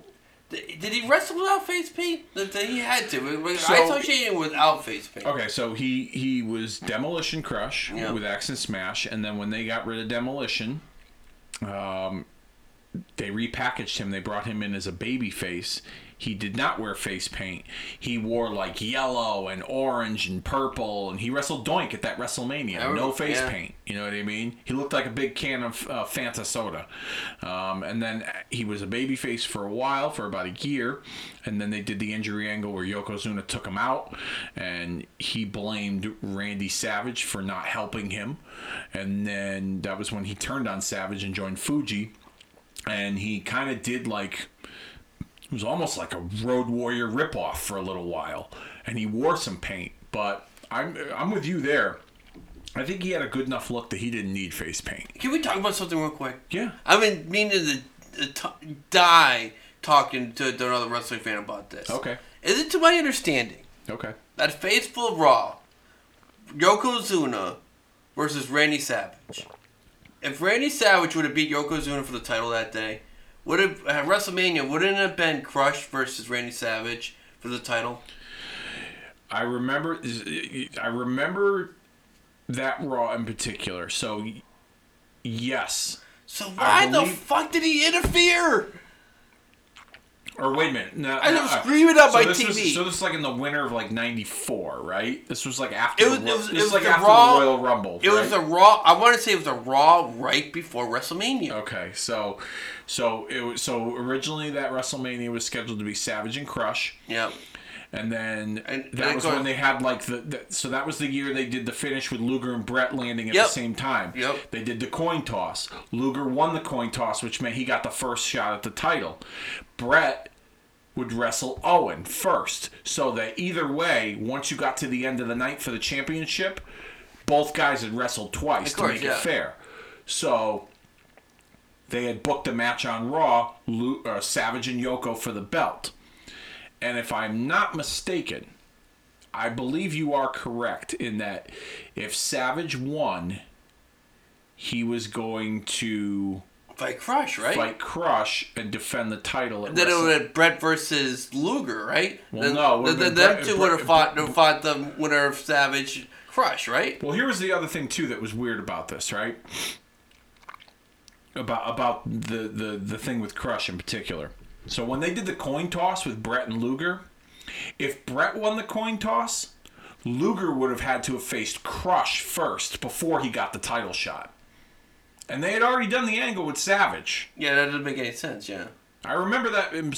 Did he wrestle without face paint? That, that he had to. I So- associate him without face paint. Okay, so he he was Demolition Crush Yeah. with Ax and Smash, and then when they got rid of Demolition, um, they repackaged him. They brought him in as a baby face. He did not wear face paint. He wore like yellow and orange and purple, and he wrestled Doink at that WrestleMania. Oh, no face yeah. paint. You know what I mean? He looked like a big can of uh, Fanta soda. Um, and then he was a baby face for a while, for about a year. And then they did the injury angle where Yokozuna took him out, and he blamed Randy Savage for not helping him. And then that was when he turned on Savage and joined Fuji. And he kind of did like it was almost like a Road Warrior ripoff for a little while, and he wore some paint. But I'm I'm with you there. I think he had a good enough look that he didn't need face paint. Can we talk about something real quick? Yeah. I've been meaning to, to t- die talking to, to another wrestling fan about this. Okay. Is it to my understanding Okay. that Faithful Raw, Yokozuna versus Randy Savage? If Randy Savage would have beat Yokozuna for the title that day, would have at uh, WrestleMania wouldn't it have been Crush versus Randy Savage for the title? I remember. I remember that Raw in particular. So, yes. So why the fuck did he interfere? Or wait a minute. No, I no, was screaming on so my this was- TV. so this is like in the winter of like '94, right? This was like after. It was- the, it was- it was like the after Raw- the Royal Rumble. It was right? the Raw. I want to say it was a Raw right before WrestleMania. Okay, so so it was so originally that WrestleMania was scheduled to be Savage and Crush, Yeah. And then And- that and was when they had like the, the so that was the year they did the finish with Luger and Brett landing at Yep. the same time. Yep. They did the coin toss. Luger won the coin toss, which meant he got the first shot at the title. Brett would wrestle Owen first, so that either way, once you got to the end of the night for the championship, both guys had wrestled twice course, to make yeah. it fair. So they had booked a match on Raw, Lu- uh, Savage and Yoko for the belt. And if I'm not mistaken, I believe you are correct in that if Savage won, he was going to Fight Crush, right? fight Crush and defend the title. At Then it would have Brett versus Luger, right? Well, then, no, it would've then, been them Brett- two would have fought, would've fought the winner of Savage Crush, right? Well, here was the other thing too that was weird about this, right? About about the the the thing with Crush in particular. So when they did the coin toss with Brett and Luger, if Brett won the coin toss, Luger would have had to have faced Crush first before he got the title shot. And they had already done the angle with Savage. Yeah, that didn't make any sense. Yeah. I remember that in,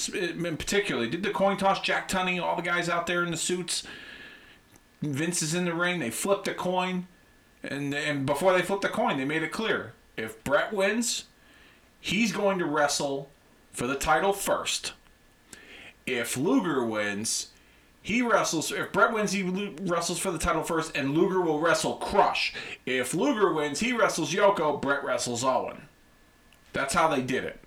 in particular. Did the coin toss, Jack Tunney, all the guys out there in the suits. Vince is in the ring. They flipped a coin, and and before they flipped the coin, they made it clear: if Brett wins, he's going to wrestle for the title first. If Luger wins, he wrestles. If Brett wins, he wrestles for the title first, and Luger will wrestle Crush. If Luger wins, he wrestles Yoko. Brett wrestles Owen. That's how they did it.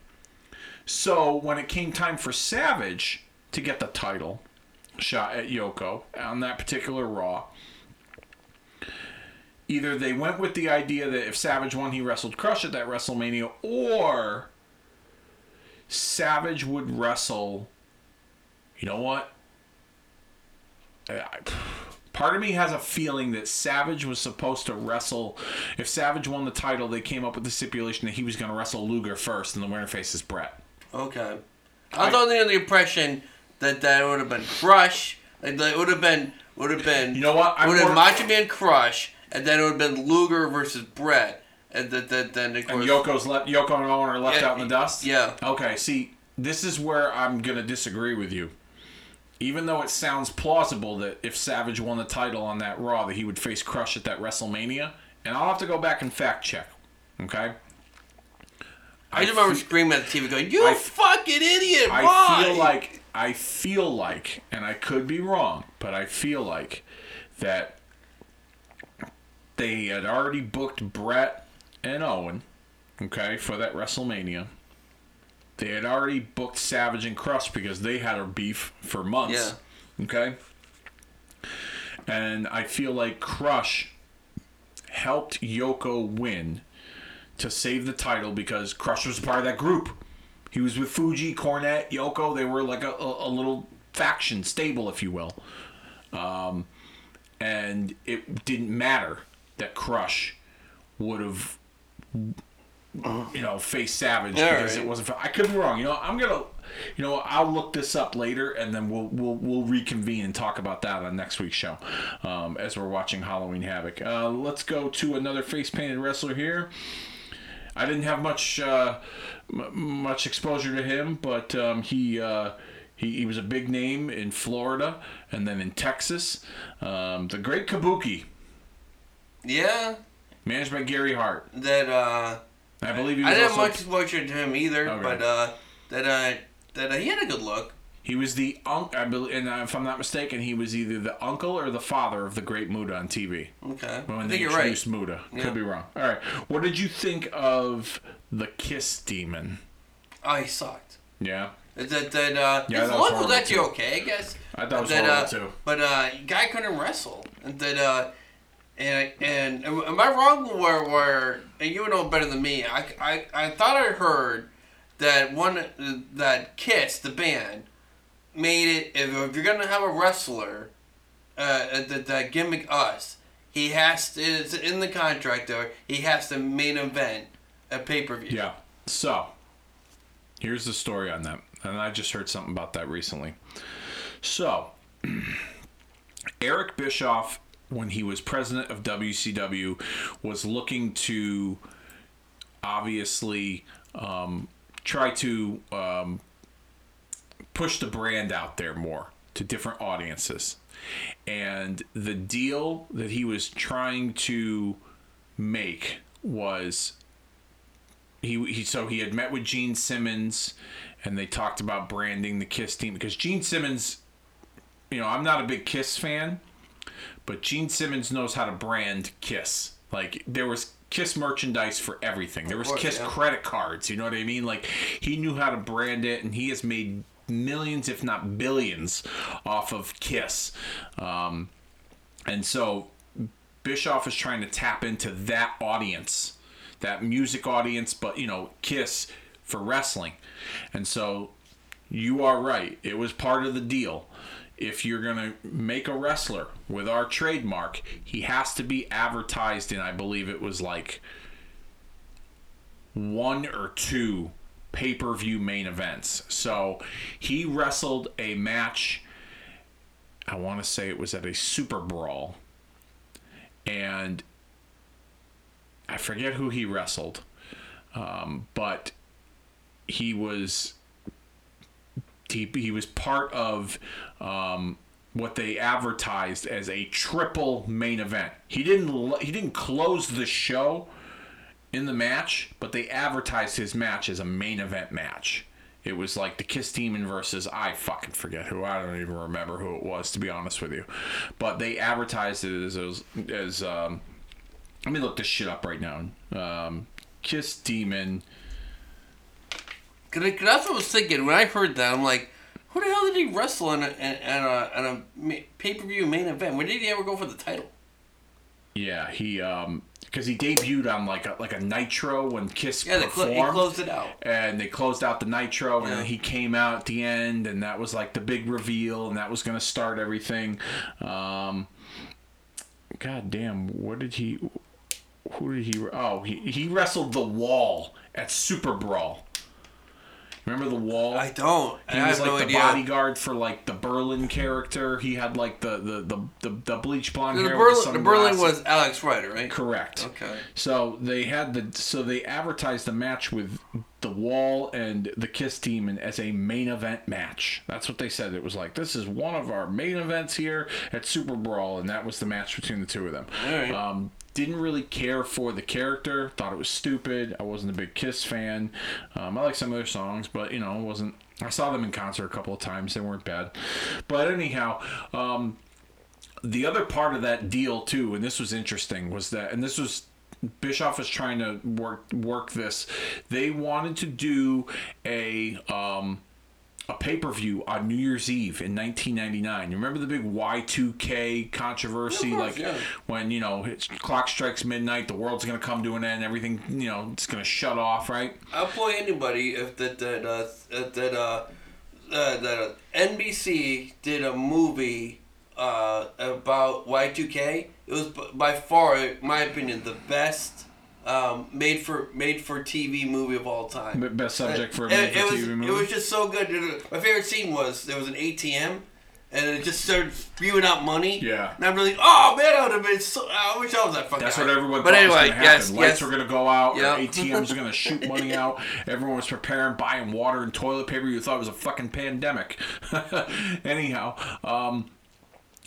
So when it came time for Savage to get the title shot at Yoko on that particular Raw, either they went with the idea that if Savage won, he wrestled Crush at that WrestleMania, or Savage would wrestle. You know what? I- Part of me has a feeling that Savage was supposed to wrestle. If Savage won the title, they came up with the stipulation that he was going to wrestle Luger first, and the winner faces Brett. Okay. I was under the impression that that would have been Crush. Like that would have been would have been. You know what? I'm Would have Macho Man Crush, and then it would have been Luger versus Brett, and then then then of And. Yoko's left. Yoko and Owen are left Yeah, out in the dust. yeah. Okay. See, this is where I'm gonna disagree with you. Even though it sounds plausible that if Savage won the title on that Raw, that he would face Crush at that WrestleMania, and I'll have to go back and fact check. Okay. I just remember fe- screaming at the TV, going, "You I- fucking idiot! I Why?" feel like I feel like, and I could be wrong, but I feel like that they had already booked Brett and Owen, okay, for that WrestleMania. They had already booked Savage and Crush because they had a beef for months. Okay. And I feel like Crush helped Yoko win to save the title because Crush was a part of that group. He was with Fuji, Cornette, Yoko. They were like a, a, a little faction, stable, if you will. Um, and it didn't matter that Crush would have, you know, face Savage Yeah, because right. it wasn't. I could be wrong. You know, I'm gonna, you know, I'll look this up later, and then we'll we'll we'll reconvene and talk about that on next week's show, um, as we're watching Halloween Havoc. Uh, let's go to another face painted wrestler here. I didn't have much uh, m- much exposure to him, but um, he, uh, he he was a big name in Florida and then in Texas. Um, the Great Kabuki, Yeah, managed by Gary Hart. that uh, I believe he was I didn't also, have much exposure to him either, Okay. but uh, that uh, that uh, he had a good look. he was the uncle. I believe, and uh, if I'm not mistaken, he was either the uncle or the father of the Great Muta on TV. Okay, When I they think you're right. introduced Muta, Yeah. could be wrong. All right, what did you think of the Kiss Demon? Oh, he sucked. Yeah, That that, uh, Yeah, his look was actually okay, I guess. I thought it was that, uh, too. But uh, guy couldn't wrestle, and that uh, and and am I wrong? Where where and you know better than me? I, I, I thought I heard that one that Kiss the band made it. If, if you're gonna have a wrestler, uh, that that gimmick us, he has to. It's in the contract. There, he has to main event a pay per view. Yeah. So, here's the story on that. And I just heard something about that recently. So, Eric Bischoff, when he was president of WCW, was looking to obviously um, try to um, push the brand out there more to different audiences. And the deal that he was trying to make was he, he so he had met with Gene Simmons and they talked about branding the Kiss team because Gene Simmons you know, I'm not a big Kiss fan, but Gene Simmons knows how to brand Kiss. Like there was Kiss merchandise for everything. There was course, Kiss yeah. credit cards, you know what I mean? Like he knew how to brand it and he has made millions if not billions off of Kiss. Um, and so Bischoff is trying to tap into that audience, that music audience, but you know, Kiss for wrestling. And so you are right. It was part of the deal. If you're going to make a wrestler with our trademark, he has to be advertised in, I believe it was like one or two pay per view main events. So he wrestled a match, I want to say it was at a Super Brawl and I forget who he wrestled, um, but he was he, he was part of um, what they advertised as a triple main event. He didn't he didn't close the show in the match, but they advertised his match as a main event match. It was like the Kiss Demon versus I fucking forget who. I don't even remember who it was to be honest with you. But they advertised it as as, as um, let me look this shit up right now. Um, Kiss Demon. that's what I was thinking when I heard that. I'm like, who the hell did he wrestle in a, in, a, in a pay per view main event? When did he ever go for the title? Yeah, he um because he debuted on like a like a Nitro when Kiss Yeah, performed. he closed it out. and they closed out the Nitro, and Yeah. then he came out at the end, and that was like the big reveal, and that was going to start everything. Um, God damn, what did he? Who did he? Oh, he he wrestled the Wall at Super Brawl. Remember the Wall? I don't. he I was like no the idea. bodyguard for like the Berlin character. He had like the the the, the, the bleach blonde The, hair. Berlin, the Berlin was Alex Ryder, right? Correct. Okay. So they had the so they advertised the match with the Wall and the Kiss Demon as a main event match. That's what they said. It was like this is one of our main events here at Super Brawl, and that was the match between the two of them. All right. Um, didn't really care for the character. Thought it was stupid. I wasn't a big Kiss fan. Um, I like some of their songs, but you know, wasn't. I saw them in concert a couple of times. They weren't bad. But anyhow, um, the other part of that deal too, and this was interesting, was that, and this was Bischoff was trying to work work this. They wanted to do a um, a pay per view on New Year's Eve in 1999. You remember the big Y2K controversy? Yeah, course, like yeah. when, you know, it's, clock strikes midnight, the world's going to come to an end, everything, you know, it's going to shut off, right? I'll play anybody if that that uh, that uh, uh, that uh, NBC did a movie uh, about Y two K. It was by far, in my opinion, the best um, made for made for TV movie of all time. Best subject for a made it, for was TV it was just so good. My favorite scene was there was an ATM. And it just started spewing out money. Yeah. And I'm really, oh man, I would have been so. I wish I was that fucking. That's what everyone But thought anyway, was going to happen. yes, Lights yes. were going to go out, Yep. ATMs were going to shoot money out. Everyone was preparing, buying water and toilet paper. You thought it was a fucking pandemic. Anyhow, um,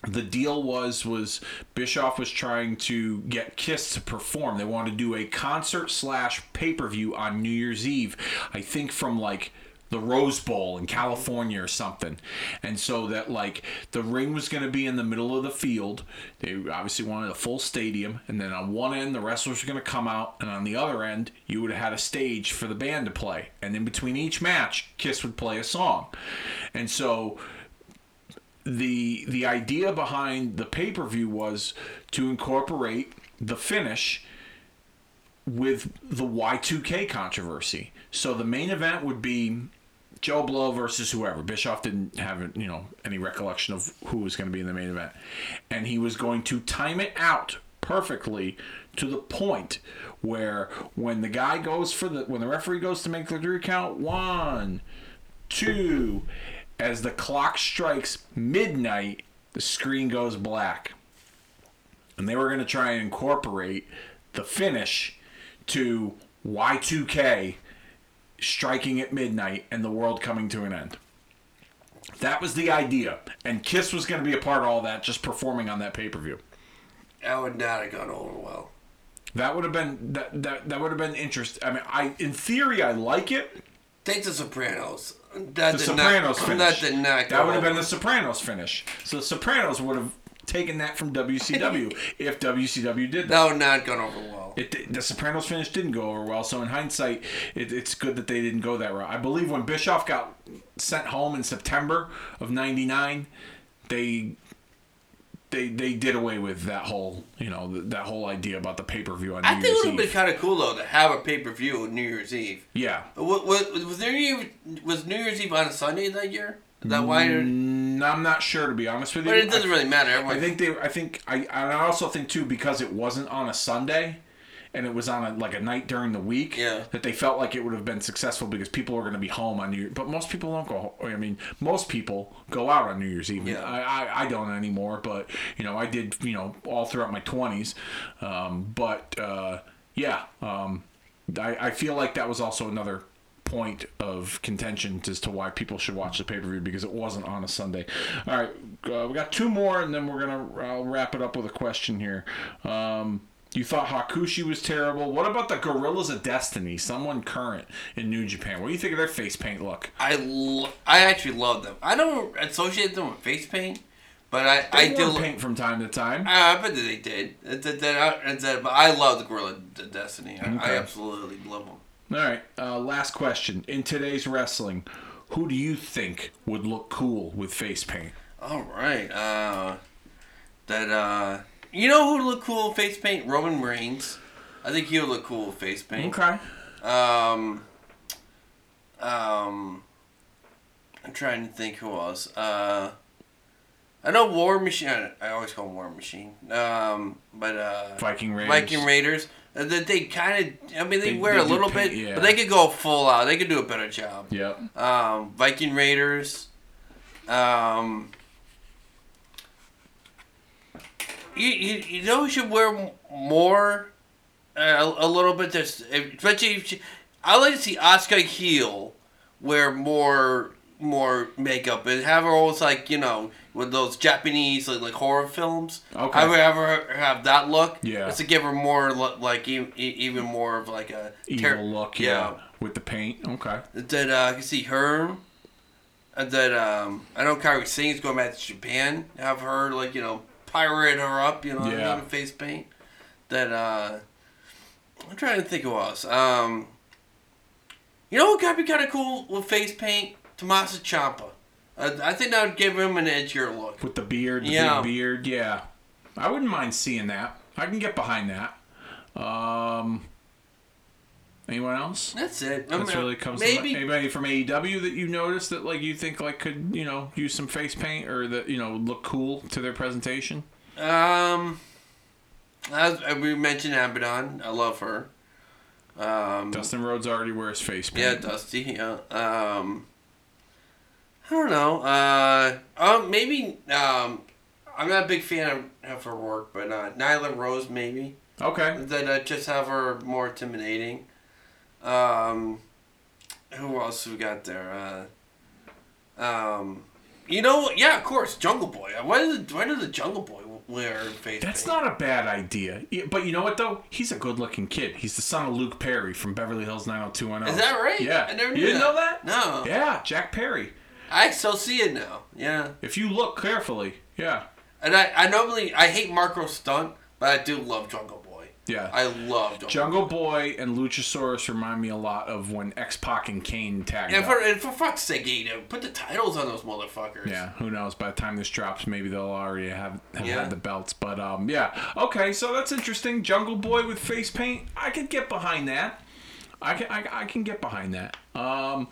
the deal was was Bischoff was trying to get Kiss to perform. They wanted to do a concert slash pay per view on New Year's Eve. I think from like the Rose Bowl in California or something. And so that like the ring was going to be in the middle of the field. They obviously wanted a full stadium and then on one end the wrestlers were going to come out and on the other end you would have had a stage for the band to play. And in between each match Kiss would play a song. And so the the idea behind the pay per view was to incorporate the finish with the Y2K controversy. So the main event would be Joe Blow versus whoever. Bischoff didn't have you know any recollection of who was going to be in the main event, and he was going to time it out perfectly to the point where when the guy goes for the when the referee goes to make the three count one, two, as the clock strikes midnight, the screen goes black and they were going to try and incorporate the finish to Y2K striking at midnight and the world coming to an end. That was the idea, and Kiss was going to be a part of all that, just performing on that pay per view. That would not have gone over well. That would have been that that, that would have been interesting. I mean, I in theory I like it. Take the Sopranos. That The Sopranos not, finish. That did not. That would have been the Sopranos finish. So the Sopranos would have taken that from WCW if WCW did that. Would not gone over well. It, the Sopranos finish didn't go over well, so in hindsight, it, it's good that they didn't go that route. I believe when Bischoff got sent home in September of '99, they they they did away with that whole you know th- that whole idea about the pay per view on New Year's I think it would have been kind of cool though to have a pay per view on New Year's Eve. yeah, Was, was, was there any, was New Year's Eve on a Sunday that year? Is that why? Mm, I'm not sure to be honest with you. But it doesn't really matter. Everyone, I think they. I think I. I also think too because it wasn't on a Sunday, and it was on a, like a night during the week. Yeah. That they felt like it would have been successful because people were going to be home on New Year. But most people don't go. I mean, most people go out on New Year's Eve. Yeah. I, I, I don't anymore. But you know, I did. You know, all throughout my twenties. Um, but uh, yeah, um, I, I feel like that was also another point of contention as to why people should watch the pay per view because it wasn't on a Sunday. All right, uh, we got two more, and then we're gonna I'll wrap it up with a question here. Um, you thought Hakushi was terrible. What about the Guerrillas of Destiny? Someone current in New Japan. What do you think of their face paint look? I, lo- I actually love them. I don't associate them with face paint, but I, I do. paint from time to time. I bet that they did. It- it- it- but I love the Guerrilla D- Destiny. I, I absolutely love them. All right, uh, last question. In today's wrestling, who do you think would look cool with face paint? All right. Uh, that uh, you know who would look cool with face paint? Roman Reigns. I think he would look cool with face paint. Okay. Um, um, I'm trying to think who else. Uh, I know War Machine. I, I always call him War Machine. Um, but uh, Viking Raiders. Viking Raiders. uh, That they kind of. I mean, they, They- wear they a little paint, bit, yeah. but they could go full out. They could do a better job. Yep. Um, Viking Raiders. Um, you, you, you know who should wear more? Uh, a, a little bit. Just especially. If she, I like to see Asuka Heel wear more more makeup and have her almost like you know with those Japanese like, like horror films. Okay. I would have her have that look. Yeah. Just to give her more like e- e- even more of like a Evil look, yeah. With the paint. Okay. that uh, I can see her. And that um, I know Kairi Sane's going back to Japan. Have her like you know pirate her up, you know, Yeah. in face paint. That uh, I'm trying to think of who else. Um, you know what could be kind of cool with face paint Tommaso Ciampa. I, I think that would give him an edgier look. with the beard, the Yeah. big beard. Yeah, I wouldn't mind seeing that. I can get behind that. Um, anyone else? That's it. I That's mean, really comes maybe to anybody from AEW that you noticed that like you think like could you know use some face paint or that you know look cool to their presentation. Um, as we mentioned Abaddon, I love her. Um, Dustin Rhodes already wears face paint. yeah. Dusty. Yeah. Um, I don't know. Uh, um, maybe. Um, I'm not a big fan of, of her work, but uh, Nyla Rose maybe Okay. that uh, just have her more intimidating. Um, who else we got there? Uh, um, you know, yeah, of course, Jungle Boy. Why does why did the Jungle Boy wear face? That's paint? not a bad idea. But you know what though? He's a good-looking kid. He's the son of Luke Perry from Beverly Hills 90210. Is that right? Yeah. I never you knew didn't that. know that? No. Yeah, Jack Perry. I still see it now. Yeah. If you look carefully, yeah, And I, I normally I hate Marko Stunt, but I do love Jungle Boy. Yeah. I love Jungle. Jungle Boy and Luchasaurus remind me a lot of when X Pac and Kane tagged And up. for and for fuck's sake, you know, put the titles on those motherfuckers. Yeah, who knows? By the time this drops, maybe they'll already have, have Yeah. had the belts. But um, yeah, okay, so that's interesting. Jungle Boy with face paint, I could get behind that. I can I, I can get behind that. Um,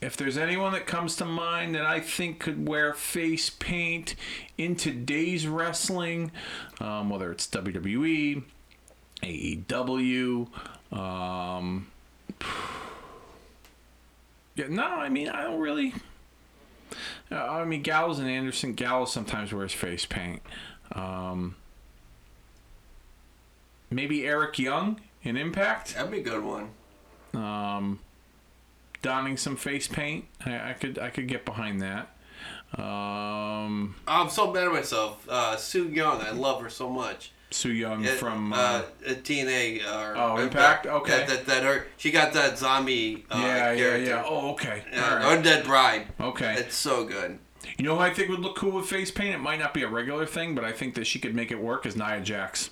if there's anyone that comes to mind that I think could wear face paint in today's wrestling, um, whether it's WWE, AEW, um, yeah, no, I mean I don't really. Uh, I mean, Gallows and Anderson. Gallows sometimes wears face paint. Um, maybe Eric Young in Impact, That'd be a good one. um, donning some face paint. I, I could I could get behind that. Um, I'm so mad at myself. Uh, Su Yung, I love her so much. Su Yung It- from. uh, Uh, TNA. Uh, Oh, Impact? Okay. That, that, that her she got that zombie. Uh, yeah, yeah, character. yeah. Oh, okay. Uh, right. Undead Bride. Okay. It's so good. You know who I think would look cool with face paint? It might not be a regular thing, but I think that she could make it work. Is Nia Jax.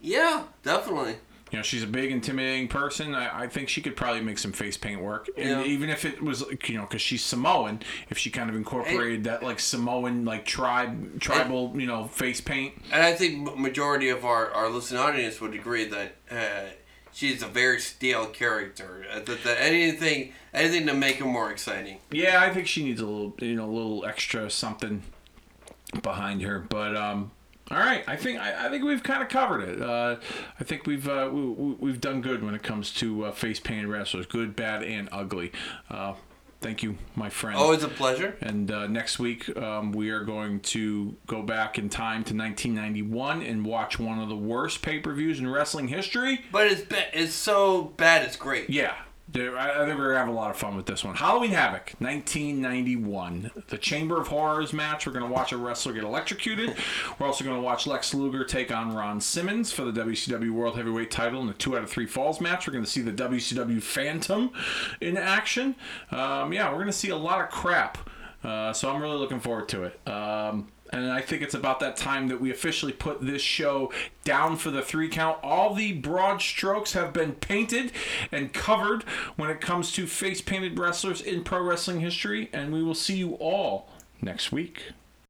Yeah, definitely. You know, she's a big, intimidating person. I, I think she could probably make some face paint work. And Yeah. even if it was, you know, because she's Samoan, if she kind of incorporated that like Samoan, like tribe, tribal, you know, face paint. And I think majority of our, our listening audience would agree that uh, she's a very stale character. Uh, that, that anything anything to make her more exciting. Yeah, I think she needs a little, you know, a little extra something behind her. But um, all right, I think I, I think we've kind of covered it. Uh, I think we've uh, we, we've done good when it comes to uh, face painted wrestlers, good, bad, and ugly. Uh, thank you, my friend. Always a pleasure. And uh, next week, um, we are going to go back in time to 1991 and watch one of the worst pay per views in wrestling history. But it's ba- it's so bad it's great. Yeah. There- I I think we're gonna have a lot of fun with this one. Halloween Havoc, 1991, the Chamber of Horrors match. We're gonna watch a wrestler get electrocuted. We're also gonna watch Lex Luger take on Ron Simmons for the WCW World Heavyweight Title in a two out of three falls match. We're gonna see the WCW Phantom in action. Um, yeah, we're gonna see a lot of crap. Uh, so I'm really looking forward to it. Um, and I think it's about that time that we officially put this show down for the three count. All the broad strokes have been painted and covered when it comes to face painted wrestlers in pro wrestling history. And we will see you all next week.